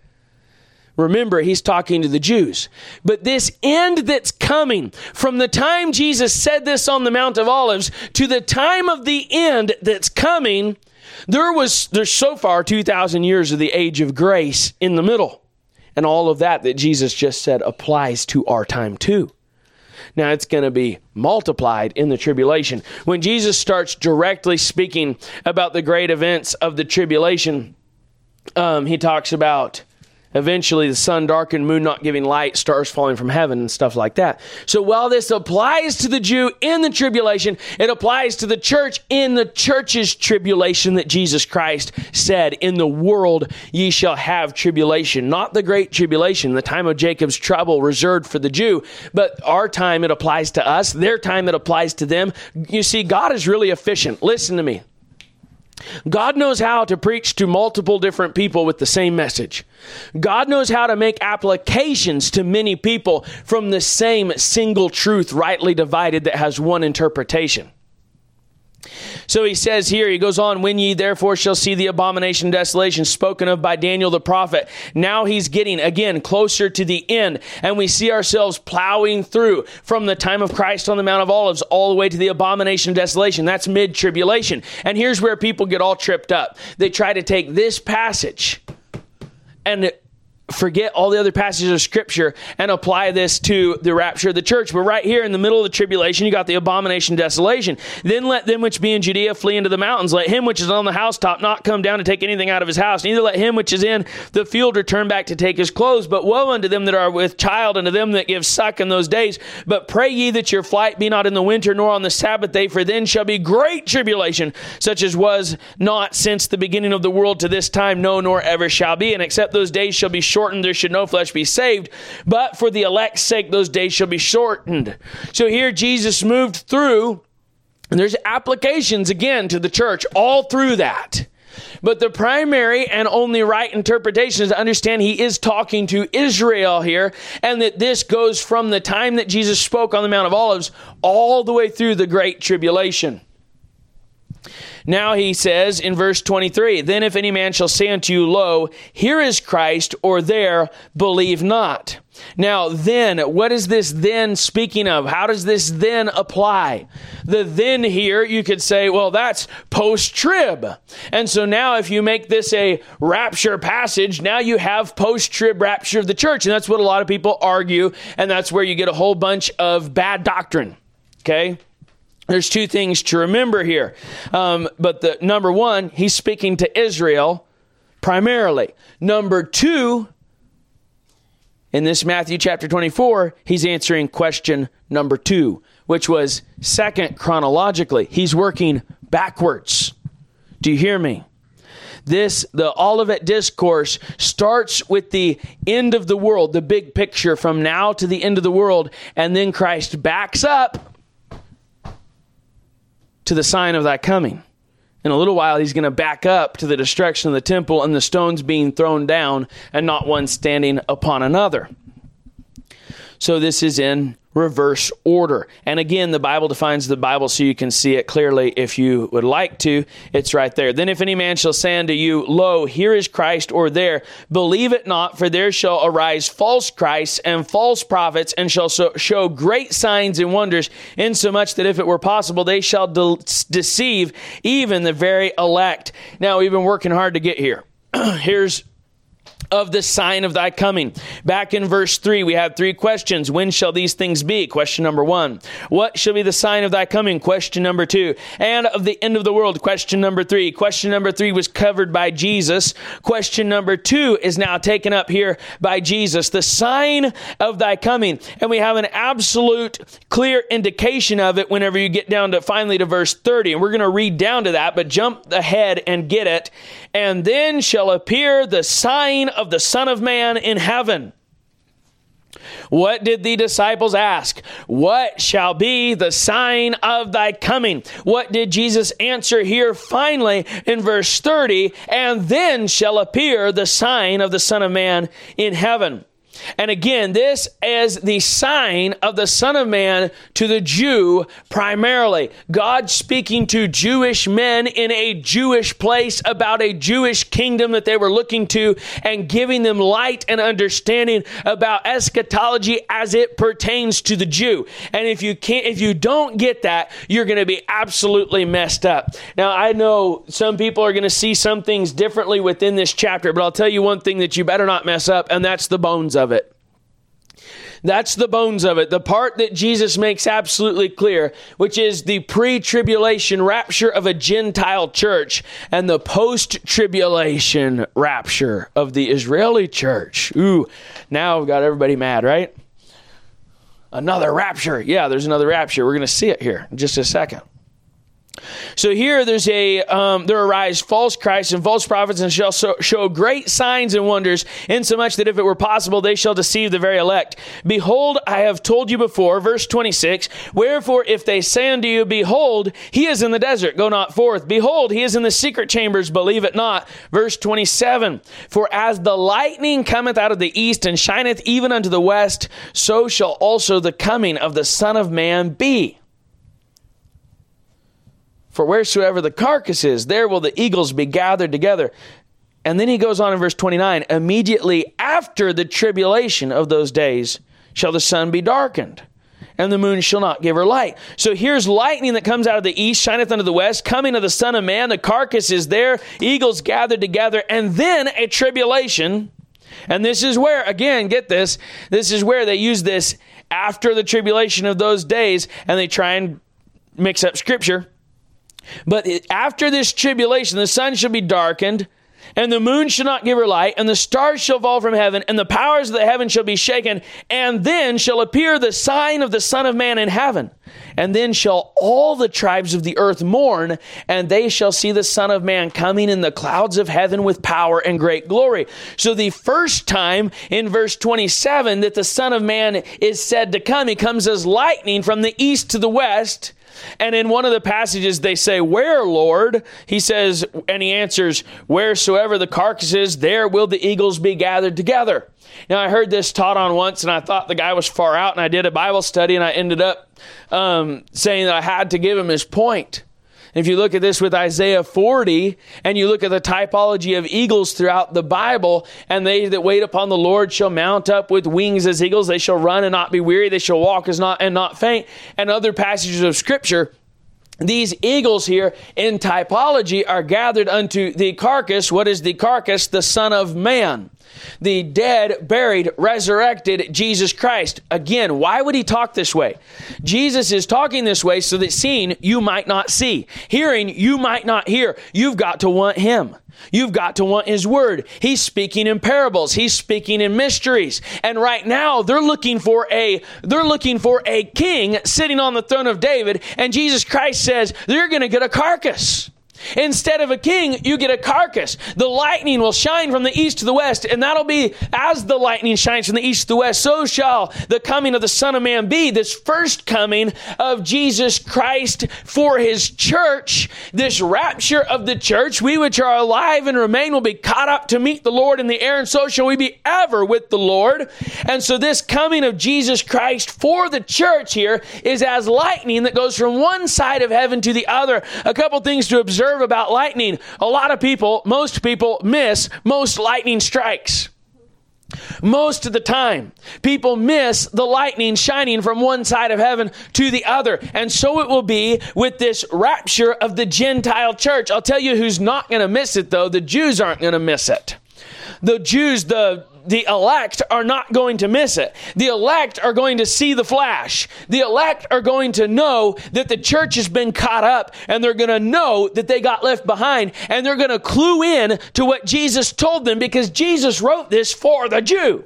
Remember, he's talking to the Jews. But this end that's coming, from the time Jesus said this on the Mount of Olives to the time of the end that's coming, there was there's so far 2000 years of the age of grace in the middle. And all of that that Jesus just said applies to our time too. Now it's going to be multiplied in the tribulation. When Jesus starts directly speaking about the great events of the tribulation, um, he talks about eventually the sun darkened, moon not giving light, stars falling from heaven, and stuff like that. So while this applies to the Jew in the tribulation, it applies to the church in the church's tribulation that Jesus Christ said, In the world ye shall have tribulation. Not the great tribulation, the time of Jacob's trouble reserved for the Jew, but our time it applies to us, their time it applies to them. You see, God is really efficient. Listen to me. God knows how to preach to multiple different people with the same message. God knows how to make applications to many people from the same single truth, rightly divided, that has one interpretation. So he says here, he goes on, when ye therefore shall see the abomination desolation spoken of by Daniel the prophet. Now he's getting again closer to the end, and we see ourselves plowing through from the time of Christ on the Mount of Olives all the way to the abomination of desolation. That's mid tribulation. And here's where people get all tripped up. They try to take this passage and forget all the other passages of scripture and apply this to the rapture of the church. But right here in the middle of the tribulation, you got the abomination desolation. Then let them which be in Judea flee into the mountains. Let him which is on the housetop not come down to take anything out of his house. Neither let him which is in the field return back to take his clothes. But woe unto them that are with child and to them that give suck in those days. But pray ye that your flight be not in the winter nor on the Sabbath day, for then shall be great tribulation, such as was not since the beginning of the world to this time, no, nor ever shall be. And except those days shall be shortened, there should no flesh be saved. But for the elect's sake, those days shall be shortened. So here Jesus moved through, and there's applications again to the church all through that. But the primary and only right interpretation is to understand he is talking to Israel here, and that this goes from the time that Jesus spoke on the Mount of Olives all the way through the Great Tribulation. Now he says in verse 23 Then if any man shall say unto you, Lo, here is Christ, or there, believe not. Now, then, what is this then speaking of? How does this then apply? The then here, you could say, well, that's post trib. And so now, if you make this a rapture passage, now you have post trib rapture of the church. And that's what a lot of people argue. And that's where you get a whole bunch of bad doctrine. Okay? There's two things to remember here. Um, but the number one, he's speaking to Israel primarily. Number two, in this Matthew chapter 24, he's answering question number two, which was second chronologically. He's working backwards. Do you hear me? This, the Olivet Discourse, starts with the end of the world, the big picture from now to the end of the world, and then Christ backs up to the sign of thy coming. In a little while, he's going to back up to the destruction of the temple and the stones being thrown down and not one standing upon another. So, this is in reverse order. And again, the Bible defines the Bible so you can see it clearly if you would like to. It's right there. Then if any man shall say unto you, Lo, here is Christ, or there, believe it not, for there shall arise false Christs and false prophets, and shall so, show great signs and wonders, insomuch that if it were possible, they shall de- deceive even the very elect. Now, we've been working hard to get here. Here's of the sign of thy coming. Back in verse 3, we have three questions. When shall these things be? Question number one. What shall be the sign of thy coming? Question number two. And of the end of the world? Question number three. Question number three was covered by Jesus. Question number two is now taken up here by Jesus. The sign of thy coming. And we have an absolute clear indication of it whenever you get down to finally to verse 30. And we're going to read down to that, but jump ahead and get it. And then shall appear the sign of the Son of Man in heaven. What did the disciples ask? What shall be the sign of thy coming? What did Jesus answer here finally in verse 30? And then shall appear the sign of the Son of Man in heaven. And again, this is the sign of the Son of Man to the Jew primarily. God speaking to Jewish men in a Jewish place about a Jewish kingdom that they were looking to and giving them light and understanding about eschatology as it pertains to the Jew. And if you can't, if you don't get that, you're going to be absolutely messed up. Now, I know some people are going to see some things differently within this chapter, but I'll tell you one thing that you better not mess up, and that's the bones of it. That's the bones of it. The part that Jesus makes absolutely clear, which is the pre tribulation rapture of a Gentile church and the post tribulation rapture of the Israeli church. Ooh, now I've got everybody mad, right? Another rapture. Yeah, there's another rapture. We're going to see it here in just a second. So here there's a um, there arise false Christs and false prophets and shall so, show great signs and wonders, insomuch that if it were possible they shall deceive the very elect. Behold, I have told you before, verse 26, wherefore if they say unto you, Behold, he is in the desert, go not forth. Behold, he is in the secret chambers, believe it not. Verse 27, for as the lightning cometh out of the east and shineth even unto the west, so shall also the coming of the Son of Man be. For wheresoever the carcass is, there will the eagles be gathered together. And then he goes on in verse 29 immediately after the tribulation of those days shall the sun be darkened and the moon shall not give her light. So here's lightning that comes out of the east, shineth unto the west, coming of the Son of Man. The carcass is there, eagles gathered together, and then a tribulation. And this is where, again, get this, this is where they use this after the tribulation of those days, and they try and mix up scripture. But after this tribulation, the sun shall be darkened, and the moon shall not give her light, and the stars shall fall from heaven, and the powers of the heaven shall be shaken, and then shall appear the sign of the Son of Man in heaven. And then shall all the tribes of the earth mourn, and they shall see the Son of Man coming in the clouds of heaven with power and great glory. So, the first time in verse 27 that the Son of Man is said to come, he comes as lightning from the east to the west and in one of the passages, they say, Where, Lord? He says, and he answers, Wheresoever the carcass is, there will the eagles be gathered together. Now, I heard this taught on once, and I thought the guy was far out, and I did a Bible study, and I ended up um, saying that I had to give him his point. If you look at this with Isaiah 40 and you look at the typology of eagles throughout the Bible, and they that wait upon the Lord shall mount up with wings as eagles, they shall run and not be weary, they shall walk as not and not faint, and other passages of scripture, these eagles here in typology are gathered unto the carcass. What is the carcass? The Son of Man the dead, buried, resurrected Jesus Christ. Again, why would he talk this way? Jesus is talking this way so that seeing you might not see, hearing you might not hear. You've got to want him. You've got to want his word. He's speaking in parables. He's speaking in mysteries. And right now they're looking for a they're looking for a king sitting on the throne of David and Jesus Christ says they're going to get a carcass. Instead of a king, you get a carcass. The lightning will shine from the east to the west, and that'll be as the lightning shines from the east to the west, so shall the coming of the Son of Man be. This first coming of Jesus Christ for his church, this rapture of the church, we which are alive and remain will be caught up to meet the Lord in the air, and so shall we be ever with the Lord. And so this coming of Jesus Christ for the church here is as lightning that goes from one side of heaven to the other. A couple things to observe observe about lightning. A lot of people, most people miss most lightning strikes. Most of the time, people miss the lightning shining from one side of heaven to the other. And so it will be with this rapture of the Gentile church. I'll tell you who's not going to miss it, though. The Jews aren't going to miss it. The Jews, the the elect are not going to miss it. The elect are going to see the flash. The elect are going to know that the church has been caught up and they're going to know that they got left behind and they're going to clue in to what Jesus told them because Jesus wrote this for the Jew.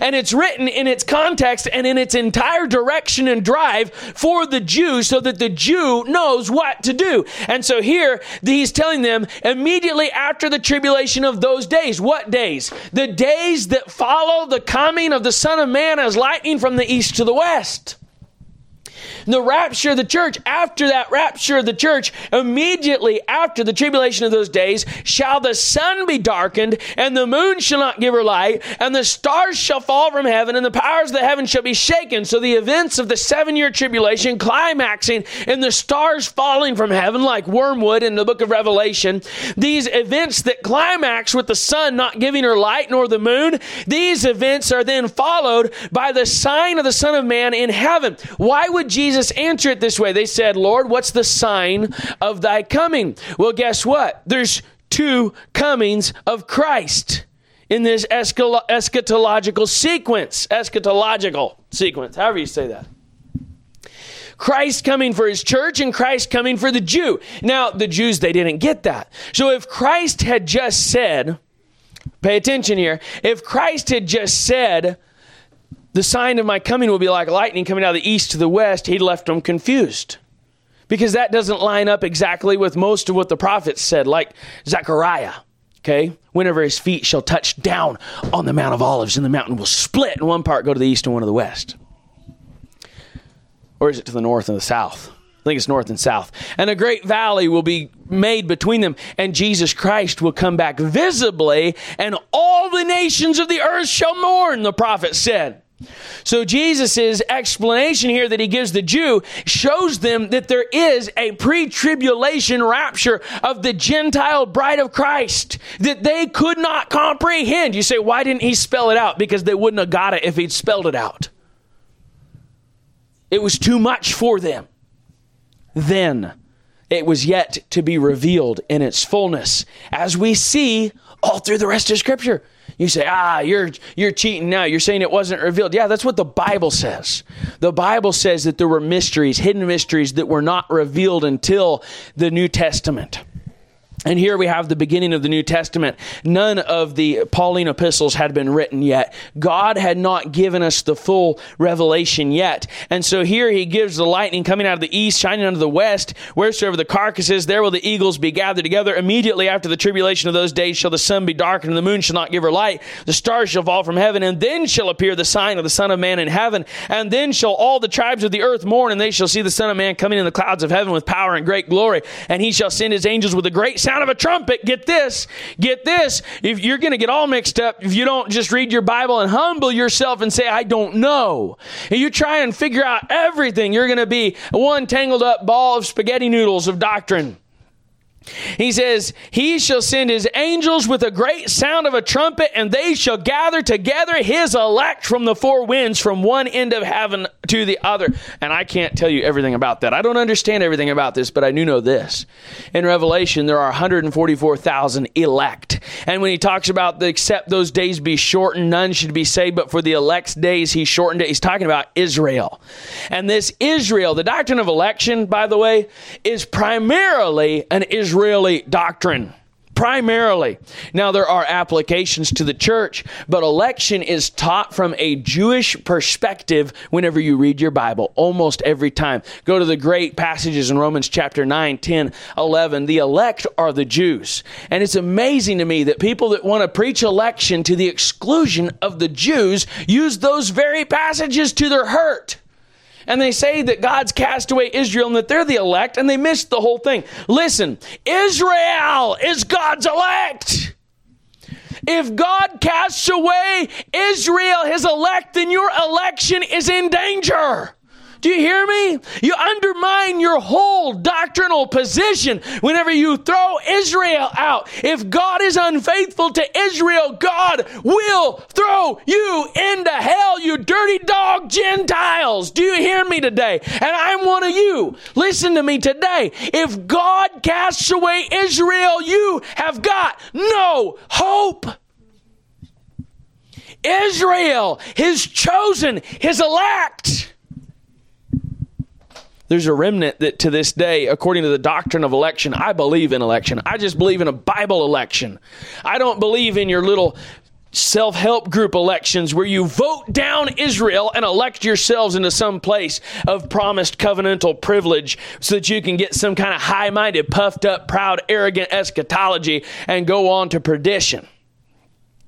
And it's written in its context and in its entire direction and drive for the Jew so that the Jew knows what to do. And so here he's telling them immediately after the tribulation of those days. What days? The days that follow the coming of the Son of Man as lightning from the east to the west. The rapture of the church, after that rapture of the church, immediately after the tribulation of those days, shall the sun be darkened, and the moon shall not give her light, and the stars shall fall from heaven, and the powers of the heaven shall be shaken. So the events of the seven year tribulation climaxing in the stars falling from heaven like wormwood in the book of Revelation, these events that climax with the sun not giving her light nor the moon, these events are then followed by the sign of the Son of Man in heaven. Why would Jesus answer it this way? They said, Lord, what's the sign of thy coming? Well, guess what? There's two comings of Christ in this eschatological sequence. Eschatological sequence, however you say that. Christ coming for his church and Christ coming for the Jew. Now, the Jews, they didn't get that. So if Christ had just said, pay attention here, if Christ had just said, the sign of my coming will be like lightning coming out of the east to the west, he'd left them confused. Because that doesn't line up exactly with most of what the prophets said, like Zechariah. Okay? Whenever his feet shall touch down on the Mount of Olives, and the mountain will split, and one part go to the east and one to the west. Or is it to the north and the south? I think it's north and south. And a great valley will be made between them, and Jesus Christ will come back visibly, and all the nations of the earth shall mourn, the prophet said. So Jesus' explanation here that he gives the Jew shows them that there is a pre-tribulation rapture of the Gentile bride of Christ that they could not comprehend. You say, why didn't he spell it out? Because they wouldn't have got it if he'd spelled it out. It was too much for them. Then it was yet to be revealed in its fullness, as we see all through the rest of Scripture. You say, ah, you're, you're cheating now. You're saying it wasn't revealed. Yeah, that's what the Bible says. The Bible says that there were mysteries, hidden mysteries that were not revealed until the New Testament. And here we have the beginning of the New Testament. None of the Pauline epistles had been written yet. God had not given us the full revelation yet. And so here he gives the lightning coming out of the east, shining unto the west. Wheresoever the carcasses, there will the eagles be gathered together. Immediately after the tribulation of those days shall the sun be darkened, and the moon shall not give her light. The stars shall fall from heaven, and then shall appear the sign of the Son of Man in heaven. And then shall all the tribes of the earth mourn, and they shall see the Son of Man coming in the clouds of heaven with power and great glory. And he shall send his angels with a great sound sound of a trumpet. Get this, get this. If you're going to get all mixed up, if you don't just read your Bible and humble yourself and say, I don't know, and you try and figure out everything, you're going to be one tangled up ball of spaghetti noodles of doctrine. He says, He shall send His angels with a great sound of a trumpet, and they shall gather together His elect from the four winds, from one end of heaven to the other. And I can't tell you everything about that. I don't understand everything about this, but I do know this. In Revelation, there are 144,000 elect. And when he talks about the except those days be shortened, none should be saved, but for the elect's days he shortened it. He's talking about Israel. And this Israel, the doctrine of election, by the way, is primarily an Israel Israeli doctrine primarily. Now, there are applications to the church, but election is taught from a Jewish perspective whenever you read your Bible, almost every time. Go to the great passages in Romans chapter 9, 10, 11. The elect are the Jews. And it's amazing to me that people that want to preach election to the exclusion of the Jews use those very passages to their hurt and they say that God's cast away Israel and that they're the elect, and they missed the whole thing. Listen, Israel is God's elect. If God casts away Israel, his elect, then your election is in danger. Do you hear me? You undermine your whole doctrinal position whenever you throw Israel out. If God is unfaithful to Israel, God will throw you into hell, you dirty dog Gentiles. Do you hear me today? And I'm one of you. Listen to me today. If God casts away Israel, you have got no hope. Israel, his chosen, his elect there's a remnant that to this day, according to the doctrine of election, I believe in election. I just believe in a Bible election. I don't believe in your little self help group elections where you vote down Israel and elect yourselves into some place of promised covenantal privilege so that you can get some kind of high minded, puffed up, proud, arrogant eschatology and go on to perdition.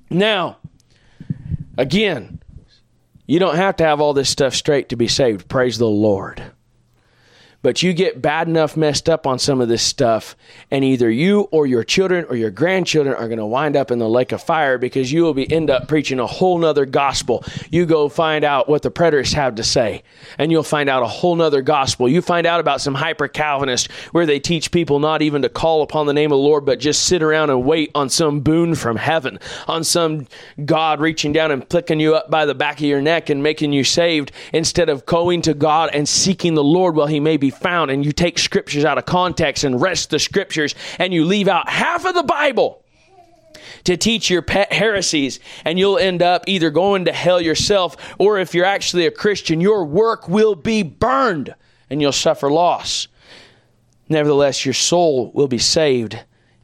Now, again, you don't have to have all this stuff straight to be saved. Praise the Lord. But you get bad enough messed up on some of this stuff, and either you or your children or your grandchildren are going to wind up in the lake of fire because you will be end up preaching a whole nother gospel. You go find out what the preterists have to say, and you'll find out a whole nother gospel. You find out about some hyper Calvinist where they teach people not even to call upon the name of the Lord, but just sit around and wait on some boon from heaven, on some God reaching down and picking you up by the back of your neck and making you saved instead of going to God and seeking the Lord while he may be found. And you take scriptures out of context and wrest the scriptures and you leave out half of the Bible to teach your pet heresies, and you'll end up either going to hell yourself, or if you're actually a Christian, your work will be burned and you'll suffer loss. Nevertheless, your soul will be saved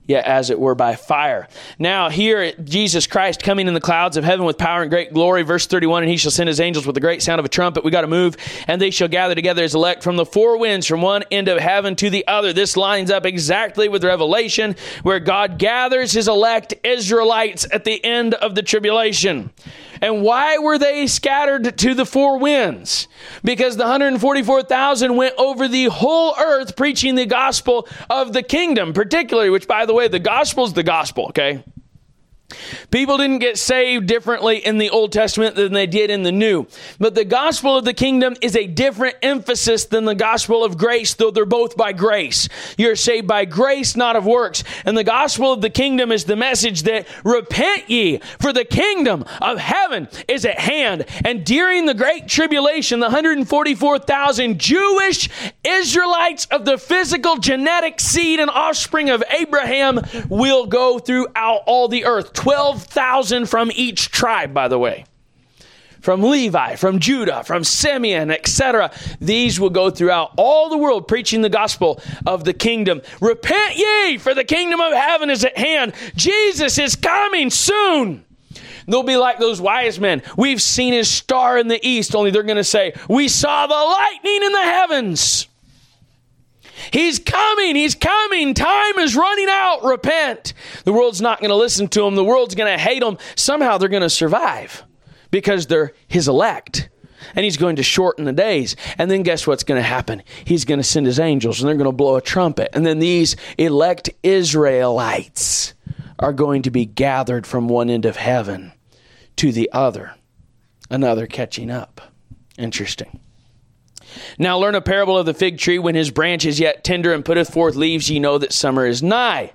yet as it were by fire. Now, here, Jesus Christ coming in the clouds of heaven with power and great glory, verse 31, and he shall send his angels with the great sound of a trumpet. We got to move, and they shall gather together his elect from the four winds, from one end of heaven to the other. This lines up exactly with Revelation, where God gathers his elect Israelites at the end of the tribulation. And why were they scattered to the four winds? Because the 144,000 went over the whole earth preaching the gospel of the kingdom, particularly, which, by the way, the gospel is the gospel, okay? People didn't get saved differently in the Old Testament than they did in the New. But the gospel of the kingdom is a different emphasis than the gospel of grace, though they're both by grace. You're saved by grace, not of works. And the gospel of the kingdom is the message that repent ye, for the kingdom of heaven is at hand. And during the great tribulation, the 144,000 Jewish Israelites of the physical genetic seed and offspring of Abraham will go throughout all the earth 12,000 from each tribe, by the way. From Levi, from Judah, from Simeon, etc. These will go throughout all the world preaching the gospel of the kingdom. Repent ye, for the kingdom of heaven is at hand. Jesus is coming soon. They'll be like those wise men. We've seen his star in the east, only they're going to say, We saw the lightning in the heavens. He's coming. He's coming. Time is running out. Repent. The world's not going to listen to him. The world's going to hate him. Somehow they're going to survive because they're his elect. And he's going to shorten the days. And then guess what's going to happen? He's going to send his angels and they're going to blow a trumpet. And then these elect Israelites are going to be gathered from one end of heaven to the other. Another catching up. Interesting. Now learn a parable of the fig tree. When his branch is yet tender and putteth forth leaves, ye know that summer is nigh.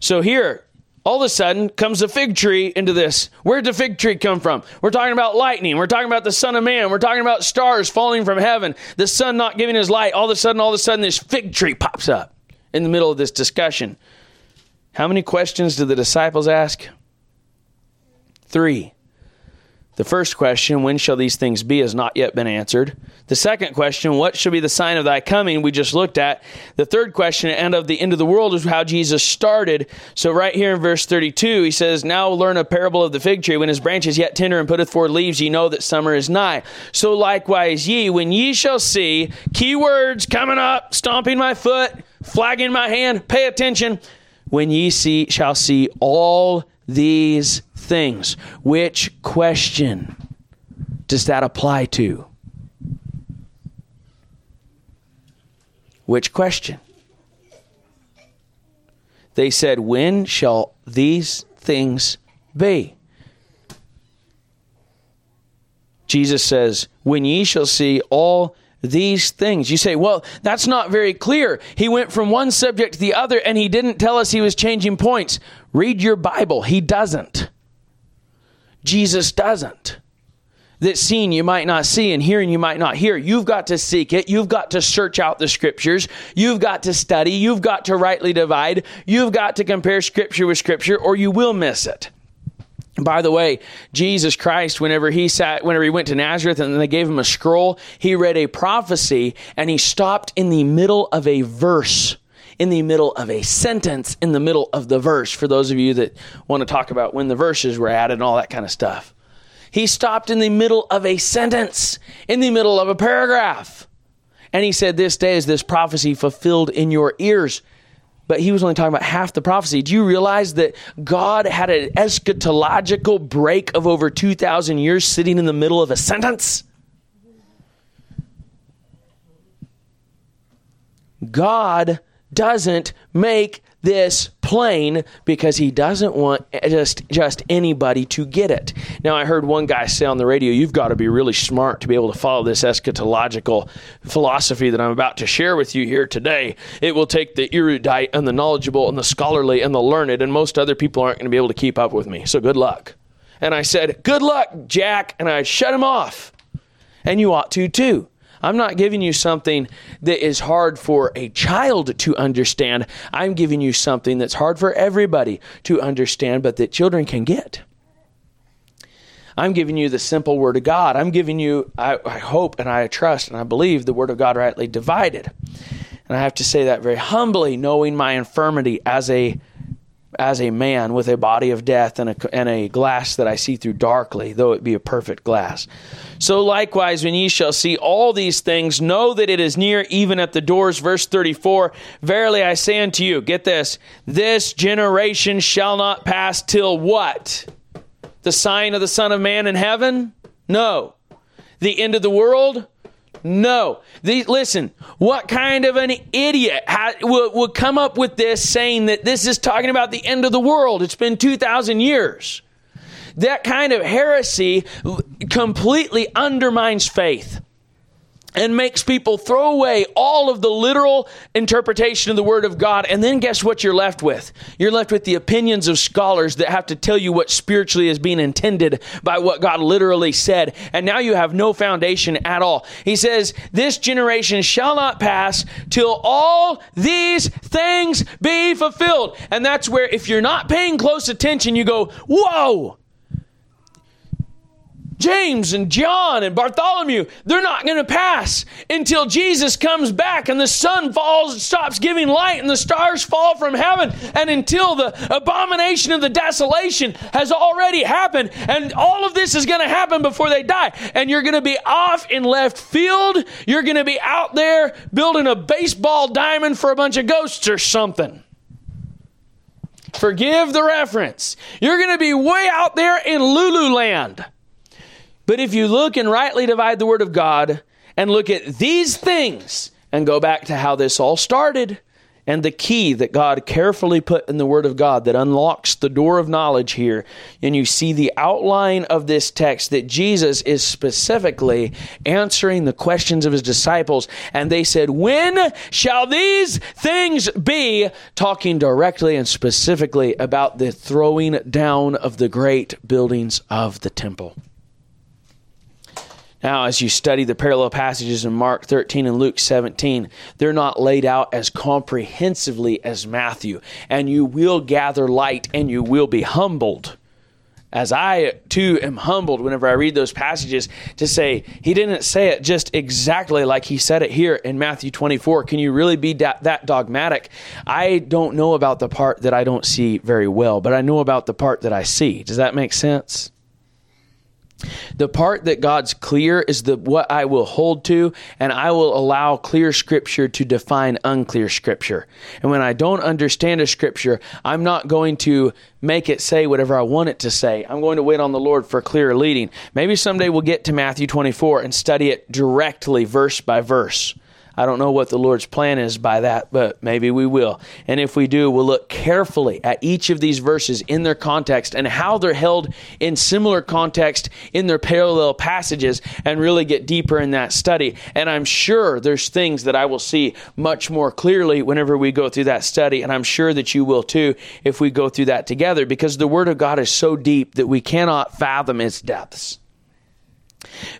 So here, all of a sudden comes the fig tree into this. Where'd the fig tree come from? We're talking about lightning. We're talking about the Son of Man. We're talking about stars falling from heaven, the sun not giving his light. All of a sudden, all of a sudden, this fig tree pops up in the middle of this discussion. How many questions did the disciples ask? Three. The first question, when shall these things be, has not yet been answered. The second question, what shall be the sign of thy coming, we just looked at. The third question, and of the end of the world, is how Jesus started. So, right here in verse 32, he says, Now learn a parable of the fig tree. When his branch is yet tender and putteth forth leaves, ye know that summer is nigh. So, likewise, ye, when ye shall see, key words coming up, stomping my foot, flagging my hand, pay attention. When ye see, shall see all these things. Which question does that apply to? Which question? They said, When shall these things be? Jesus says, When ye shall see all these things. You say, well, that's not very clear. He went from one subject to the other and he didn't tell us he was changing points. Read your Bible. He doesn't. Jesus doesn't. That seeing you might not see and hearing you might not hear. You've got to seek it. You've got to search out the scriptures. You've got to study. You've got to rightly divide. You've got to compare scripture with scripture or you will miss it. By the way, Jesus Christ, whenever he sat, whenever he went to Nazareth and they gave him a scroll, he read a prophecy and he stopped in the middle of a verse in the middle of a sentence in the middle of the verse for those of you that want to talk about when the verses were added and all that kind of stuff. He stopped in the middle of a sentence, in the middle of a paragraph. And he said, This day is this prophecy fulfilled in your ears. But he was only talking about half the prophecy. Do you realize that God had an eschatological break of over 2,000 years sitting in the middle of a sentence? God doesn't make this plain because he doesn't want just just anybody to get it. Now I heard one guy say on the radio, you've got to be really smart to be able to follow this eschatological philosophy that I'm about to share with you here today. It will take the erudite and the knowledgeable and the scholarly and the learned and most other people aren't going to be able to keep up with me. So good luck. And I said, "Good luck, Jack." And I shut him off. And you ought to too. I'm not giving you something that is hard for a child to understand. I'm giving you something that's hard for everybody to understand, but that children can get. I'm giving you the simple Word of God. I'm giving you, I, I, hope and I trust and I believe, the Word of God rightly divided. And I have to say that very humbly, knowing my infirmity as a as a man with a body of death and a, and a glass that I see through darkly, though it be a perfect glass. So likewise, when ye shall see all these things, know that it is near, even at the doors. Verse 34 Verily I say unto you, get this, this generation shall not pass till what? The sign of the Son of Man in heaven? No. The end of the world? No. These, listen, what kind of an idiot would, would come up with this saying that this is talking about the end of the world? It's been 2,000 years. That kind of heresy completely undermines faith and makes people throw away all of the literal interpretation of the Word of God. And then guess what you're left with? You're left with the opinions of scholars that have to tell you what spiritually is being intended by what God literally said. And now you have no foundation at all. He says, This generation shall not pass till all these things be fulfilled. And that's where, if you're not paying close attention, you go, Whoa! James and John and Bartholomew, they're not going to pass until Jesus comes back and the sun falls, and stops giving light, and the stars fall from heaven, and until the abomination of the desolation has already happened. And all of this is going to happen before they die. And you're going to be off in left field. You're going to be out there building a baseball diamond for a bunch of ghosts or something. Forgive the reference. You're going to be way out there in Lululand but if you look and rightly divide the Word of God and look at these things and go back to how this all started and the key that God carefully put in the Word of God that unlocks the door of knowledge here, and you see the outline of this text that Jesus is specifically answering the questions of his disciples. And they said, When shall these things be? Talking directly and specifically about the throwing down of the great buildings of the temple. Now, as you study the parallel passages in Mark 13 and Luke 17, they're not laid out as comprehensively as Matthew. And you will gather light and you will be humbled. As I too am humbled whenever I read those passages to say, he didn't say it just exactly like he said it here in Matthew 24. Can you really be that, that dogmatic? I don't know about the part that I don't see very well, but I know about the part that I see. Does that make sense? The part that God's clear is the what I will hold to, and I will allow clear scripture to define unclear scripture. And when I don't understand a scripture, I'm not going to make it say whatever I want it to say. I'm going to wait on the Lord for clear leading. Maybe someday we'll get to Matthew 24 and study it directly, verse by verse. I don't know what the Lord's plan is by that, but maybe we will. And if we do, we'll look carefully at each of these verses in their context and how they're held in similar context in their parallel passages and really get deeper in that study. And I'm sure there's things that I will see much more clearly whenever we go through that study. And I'm sure that you will too if we go through that together because the Word of God is so deep that we cannot fathom its depths.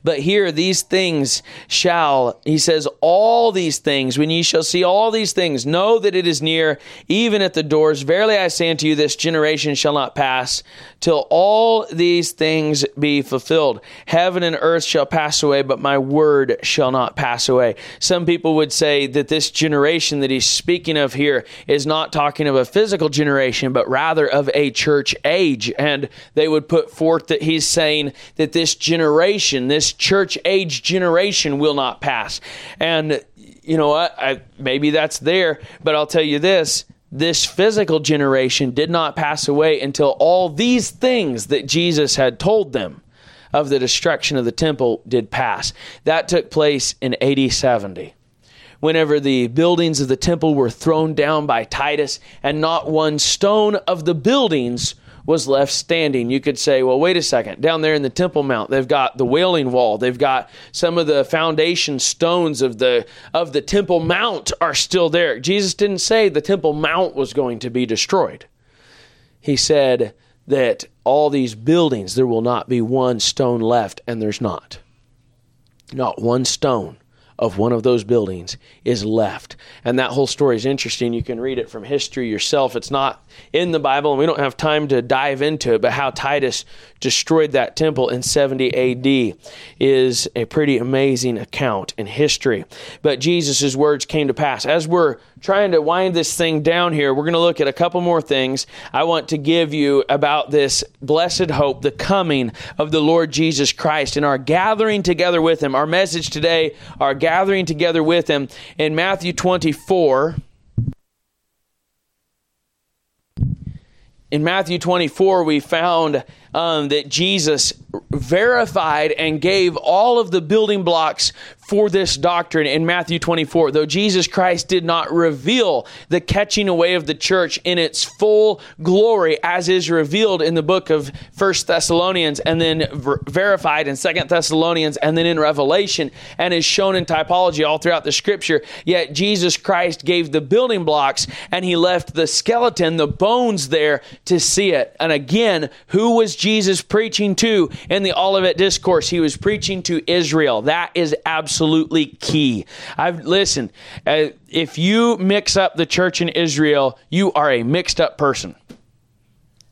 But here, these things shall, he says, all these things, when ye shall see all these things, know that it is near, even at the doors. Verily I say unto you, this generation shall not pass till all these things be fulfilled. Heaven and earth shall pass away, but my word shall not pass away. Some people would say that this generation that he's speaking of here is not talking of a physical generation, but rather of a church age. And they would put forth that he's saying that this generation, generation, this church age generation will not pass. And you know what? I, maybe that's there, but I'll tell you this this physical generation did not pass away until all these things that Jesus had told them of the destruction of the temple did pass. That took place in AD 70 whenever the buildings of the temple were thrown down by Titus, and not one stone of the buildings was left standing. You could say, well, wait a second. Down there in the Temple Mount, they've got the Wailing Wall. They've got some of the foundation stones of the of the Temple Mount are still there. Jesus didn't say the Temple Mount was going to be destroyed. He said that all these buildings there will not be one stone left and there's not. Not one stone of one of those buildings is left. And that whole story is interesting. You can read it from history yourself. It's not in the Bible, and we don't have time to dive into it, but how Titus destroyed that temple in 70 AD is a pretty amazing account in history. But Jesus' words came to pass. As we're trying to wind this thing down here, we're going to look at a couple more things I want to give you about this blessed hope, the coming of the Lord Jesus Christ, and our gathering together with Him. Our message today, our gathering together with Him in Matthew 24. In Matthew 24, we found um, that Jesus verified and gave all of the building blocks for this doctrine in Matthew 24. Though Jesus Christ did not reveal the catching away of the church in its full glory as is revealed in the book of First Thessalonians and then ver- verified in Second Thessalonians and then in Revelation and is shown in typology all throughout the scripture, yet Jesus Christ gave the building blocks and he left the skeleton, the bones there to see it. And again, who was Jesus preaching to in the Olivet Discourse? He was preaching to Israel. That is absolutely key. I've listened. Uh, if you mix up the church in Israel, you are a mixed up person.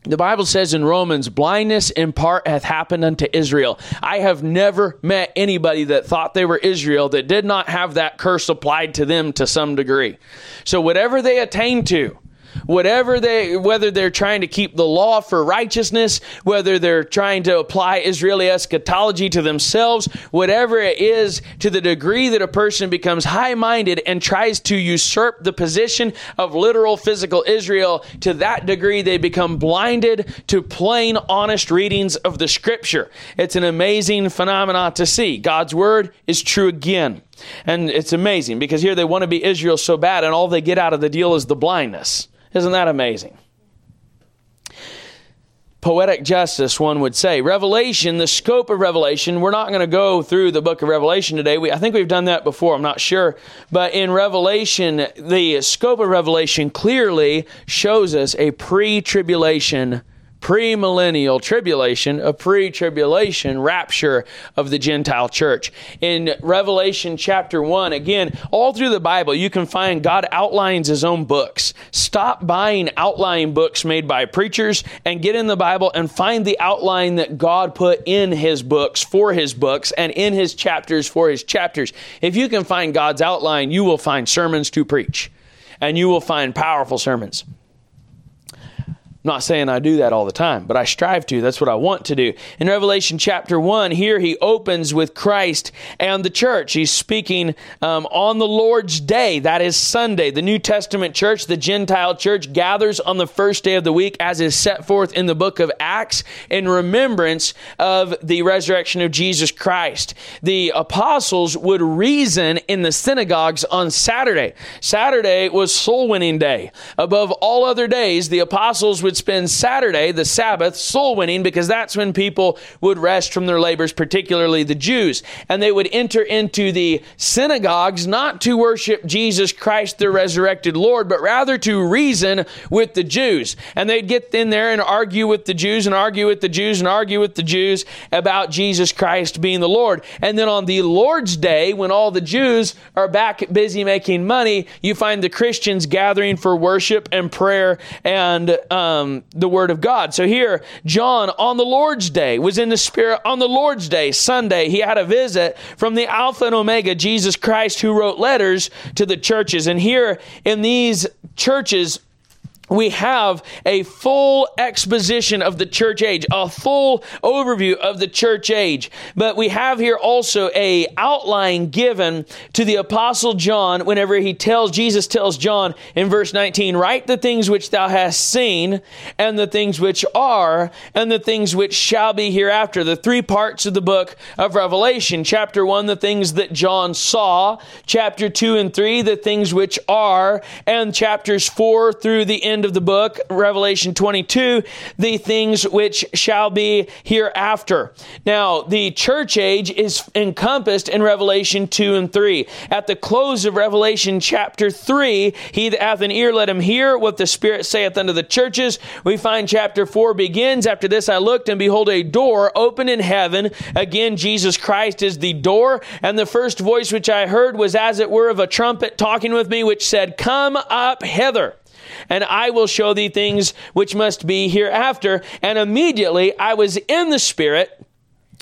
The Bible says in Romans, blindness in part hath happened unto Israel. I have never met anybody that thought they were Israel that did not have that curse applied to them to some degree. So, whatever they attain to, whatever they whether they're trying to keep the law for righteousness whether they're trying to apply israeli eschatology to themselves whatever it is to the degree that a person becomes high-minded and tries to usurp the position of literal physical israel to that degree they become blinded to plain honest readings of the scripture. It's an amazing phenomenon to see. God's word is true again. And it's amazing because here they want to be Israel so bad, and all they get out of the deal is the blindness. Isn't that amazing? Poetic justice, one would say. Revelation, the scope of Revelation, we're not going to go through the book of Revelation today. We, I think we've done that before, I'm not sure. But in Revelation, the scope of Revelation clearly shows us a pre tribulation premillennial tribulation, a pre tribulation rapture of the Gentile church. In Revelation chapter 1, again, all through the Bible, you can find God outlines his own books. Stop buying outline books made by preachers and get in the Bible and find the outline that God put in his books for his books and in his chapters for his chapters. If you can find God's outline, you will find sermons to preach and you will find powerful sermons. I'm not saying I do that all the time, but I strive to. That's what I want to do. In Revelation chapter 1, here he opens with Christ and the church. He's speaking um, on the Lord's day. That is Sunday. The New Testament church, the Gentile church, gathers on the first day of the week, as is set forth in the book of Acts, in remembrance of the resurrection of Jesus Christ. The apostles would reason in the synagogues on Saturday. Saturday was soul winning day. Above all other days, the apostles would would spend Saturday, the Sabbath, soul winning because that's when people would rest from their labors, particularly the Jews. And they would enter into the synagogues not to worship Jesus Christ, the resurrected Lord, but rather to reason with the Jews. And they'd get in there and argue with the Jews and argue with the Jews and argue with the Jews about Jesus Christ being the Lord. And then on the Lord's day, when all the Jews are back busy making money, you find the Christians gathering for worship and prayer and um, um, the Word of God. So here, John on the Lord's Day was in the Spirit on the Lord's Day, Sunday. He had a visit from the Alpha and Omega, Jesus Christ, who wrote letters to the churches. And here in these churches, we have a full exposition of the church age, a full overview of the church age. But we have here also a outline given to the apostle John whenever he tells Jesus tells John in verse 19, write the things which thou hast seen and the things which are and the things which shall be hereafter. The three parts of the book of Revelation. Chapter 1, the things that John saw, chapter 2 and 3, the things which are, and chapters 4 through the end of the book, Revelation 22, the things which shall be hereafter. Now, the church age is encompassed in Revelation 2 and 3. At the close of Revelation chapter 3, he that hath an ear, let him hear what the Spirit saith unto the churches. We find chapter 4 begins, After this I looked, and behold, a door open in heaven. Again, Jesus Christ is the door. And the first voice which I heard was as it were of a trumpet talking with me, which said, Come up hither and I will show thee things which must be hereafter. And immediately I was in the Spirit.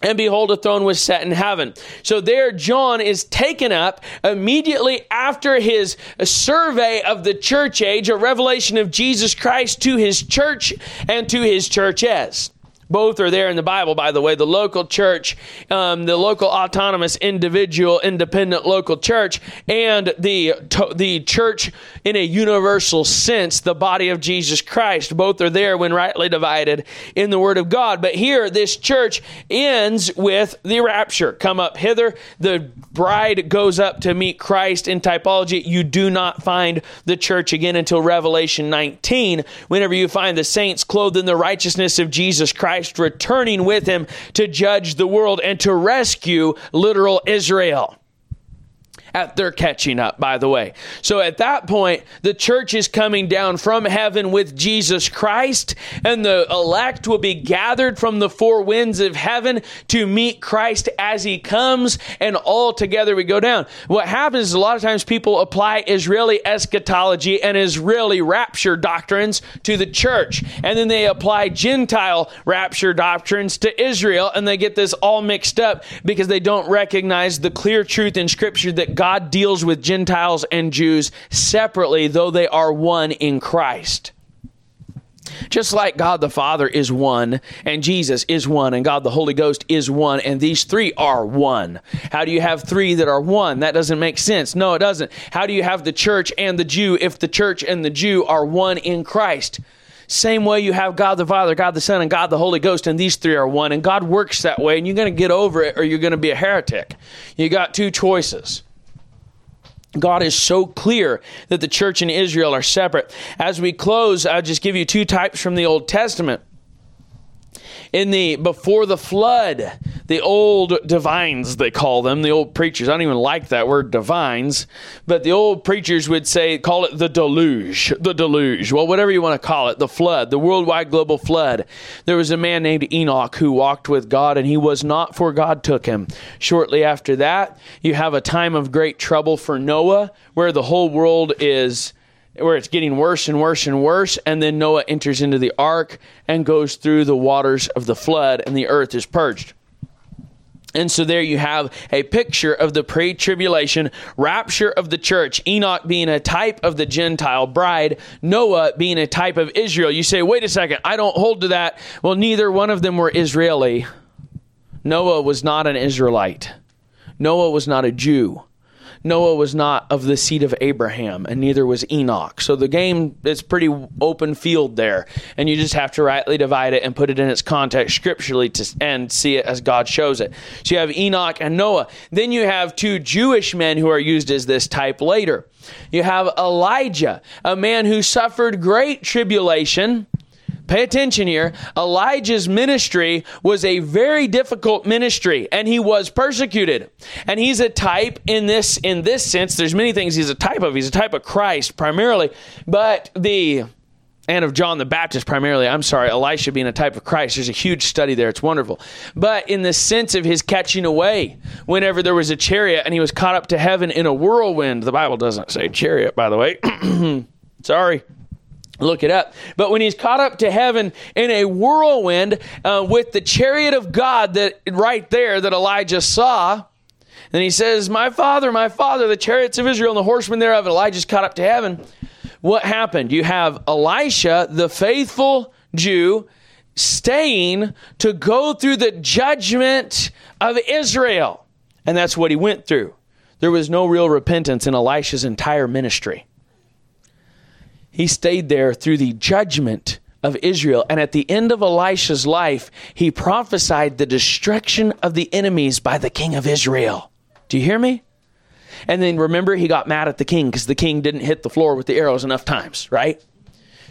And behold, a throne was set in heaven. So there, John is taken up immediately after his survey of the church age, a revelation of Jesus Christ to his church and to his churches. Both are there in the Bible, by the way. The local church, um, the local autonomous individual, independent local church, and the the church in a universal sense, the body of Jesus Christ. Both are there when rightly divided in the Word of God. But here, this church ends with the rapture. Come up hither. The bride goes up to meet Christ in typology. You do not find the church again until Revelation 19, whenever you find the saints clothed in the righteousness of Jesus Christ Christ returning with him to judge the world and to rescue literal Israel at their catching up, by the way. So at that point, the church is coming down from heaven with Jesus Christ, and the elect will be gathered from the four winds of heaven to meet Christ as he comes, and all together we go down. What happens is a lot of times people apply Israeli eschatology and Israeli rapture doctrines to the church, and then they apply Gentile rapture doctrines to Israel, and they get this all mixed up because they don't recognize the clear truth in Scripture that God deals with Gentiles and Jews separately, though they are one in Christ. Just like God the Father is one, and Jesus is one, and God the Holy Ghost is one, and these three are one. How do you have three that are one? That doesn't make sense. No, it doesn't. How do you have the church and the Jew if the church and the Jew are one in Christ? Same way you have God the Father, God the Son, and God the Holy Ghost, and these three are one, and God works that way, and you're going to get over it or you're going to be a heretic. You got two choices. God is so clear that the church and Israel are separate. As we close, I'll just give you two types from the Old Testament in the before the flood, the old divines they call them, the old preachers. I don't even like that word divines, but the old preachers would say call it the deluge, the deluge. Well, whatever you want to call it, the flood, the worldwide global flood. There was a man named Enoch who walked with God and he was not for God took him. Shortly after that, you have a time of great trouble for Noah where the whole world is where it's getting worse and worse and worse. And then Noah enters into the ark and goes through the waters of the flood, and the earth is purged. And so there you have a picture of the pre tribulation rapture of the church, Enoch being a type of the Gentile bride, Noah being a type of Israel. You say, wait a second, I don't hold to that. Well, neither one of them were Israeli. Noah was not an Israelite, Noah was not a Jew. Noah was not of the seed of Abraham, and neither was Enoch. So the game is pretty open field there, and you just have to rightly divide it and put it in its context scripturally to, and see it as God shows it. So you have Enoch and Noah. Then you have two Jewish men who are used as this type later. You have Elijah, a man who suffered great tribulation Pay attention here. Elijah's ministry was a very difficult ministry and he was persecuted. And he's a type in this in this sense. There's many things he's a type of. He's a type of Christ primarily, but the and of John the Baptist primarily. I'm sorry, Elisha being a type of Christ. There's a huge study there. It's wonderful. But in the sense of his catching away, whenever there was a chariot and he was caught up to heaven in a whirlwind, the Bible doesn't say chariot, by the way. sorry. Look it up. But when he's caught up to heaven in a whirlwind uh, with the chariot of God that right there that Elijah saw, then he says, My father, my father, the chariots of Israel and the horsemen thereof. And Elijah's caught up to heaven. what happened? You have Elisha, the faithful Jew, staying to go through the judgment of Israel. And that's what he went through. There was no real repentance in Elisha's entire ministry. He stayed there through the judgment of Israel. And at the end of Elisha's life, he prophesied the destruction of the enemies by the king of Israel. Do you hear me? And then remember, he got mad at the king because the king didn't hit the floor with the arrows enough times, right?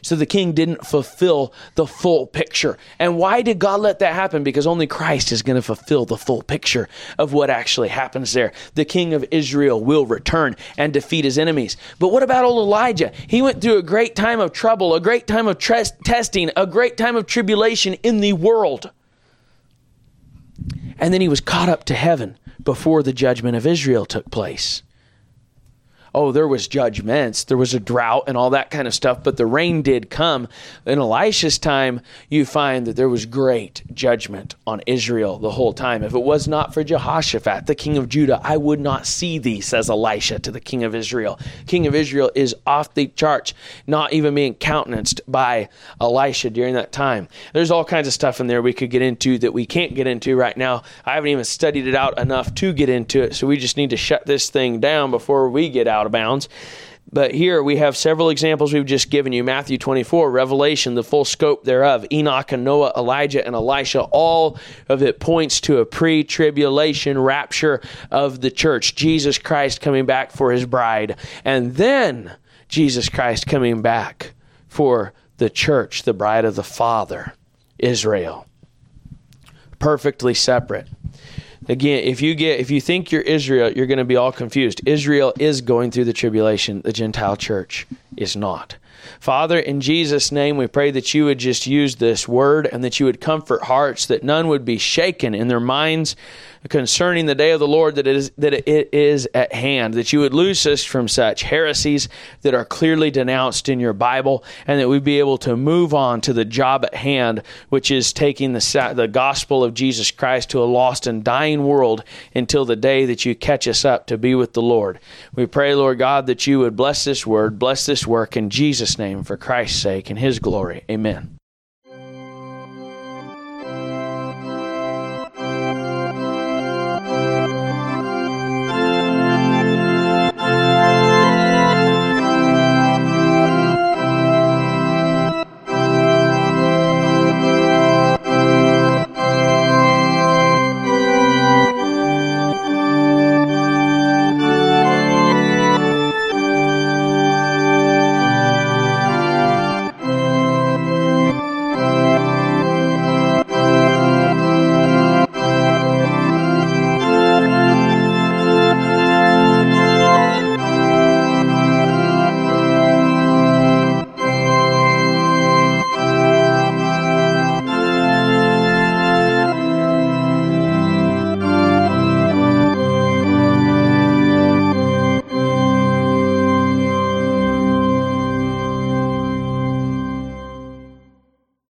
So the king didn't fulfill the full picture. And why did God let that happen? Because only Christ is going to fulfill the full picture of what actually happens there. The king of Israel will return and defeat his enemies. But what about old Elijah? He went through a great time of trouble, a great time of tres- testing, a great time of tribulation in the world. And then he was caught up to heaven before the judgment of Israel took place oh, there was judgments, there was a drought and all that kind of stuff, but the rain did come. In Elisha's time, you find that there was great judgment on Israel the whole time. If it was not for Jehoshaphat, the king of Judah, I would not see thee, says Elisha to the king of Israel. King of Israel is off the charts, not even being countenanced by Elisha during that time. There's all kinds of stuff in there we could get into that we can't get into right now. I haven't even studied it out enough to get into it, so we just need to shut this thing down before we get out of bounds. But here we have several examples we've just given you Matthew 24, Revelation, the full scope thereof, Enoch and Noah, Elijah and Elisha. All of it points to a pre tribulation rapture of the church, Jesus Christ coming back for his bride, and then Jesus Christ coming back for the church, the bride of the Father, Israel. Perfectly separate. Again, if you get if you think you're Israel, you're going to be all confused. Israel is going through the tribulation. The Gentile church is not. Father, in Jesus' name, we pray that you would just use this word and that you would comfort hearts, that none would be shaken in their minds concerning the day of the Lord that it is, that it is at hand, that you would loose us from such heresies that are clearly denounced in your Bible, and that we'd be able to move on to the job at hand, which is taking the, the gospel of Jesus Christ to a lost and dying world until the day that you catch us up to be with the Lord. We pray, Lord God, that you would bless this word, bless this work in Jesus' name for Christ's sake and his glory. Amen.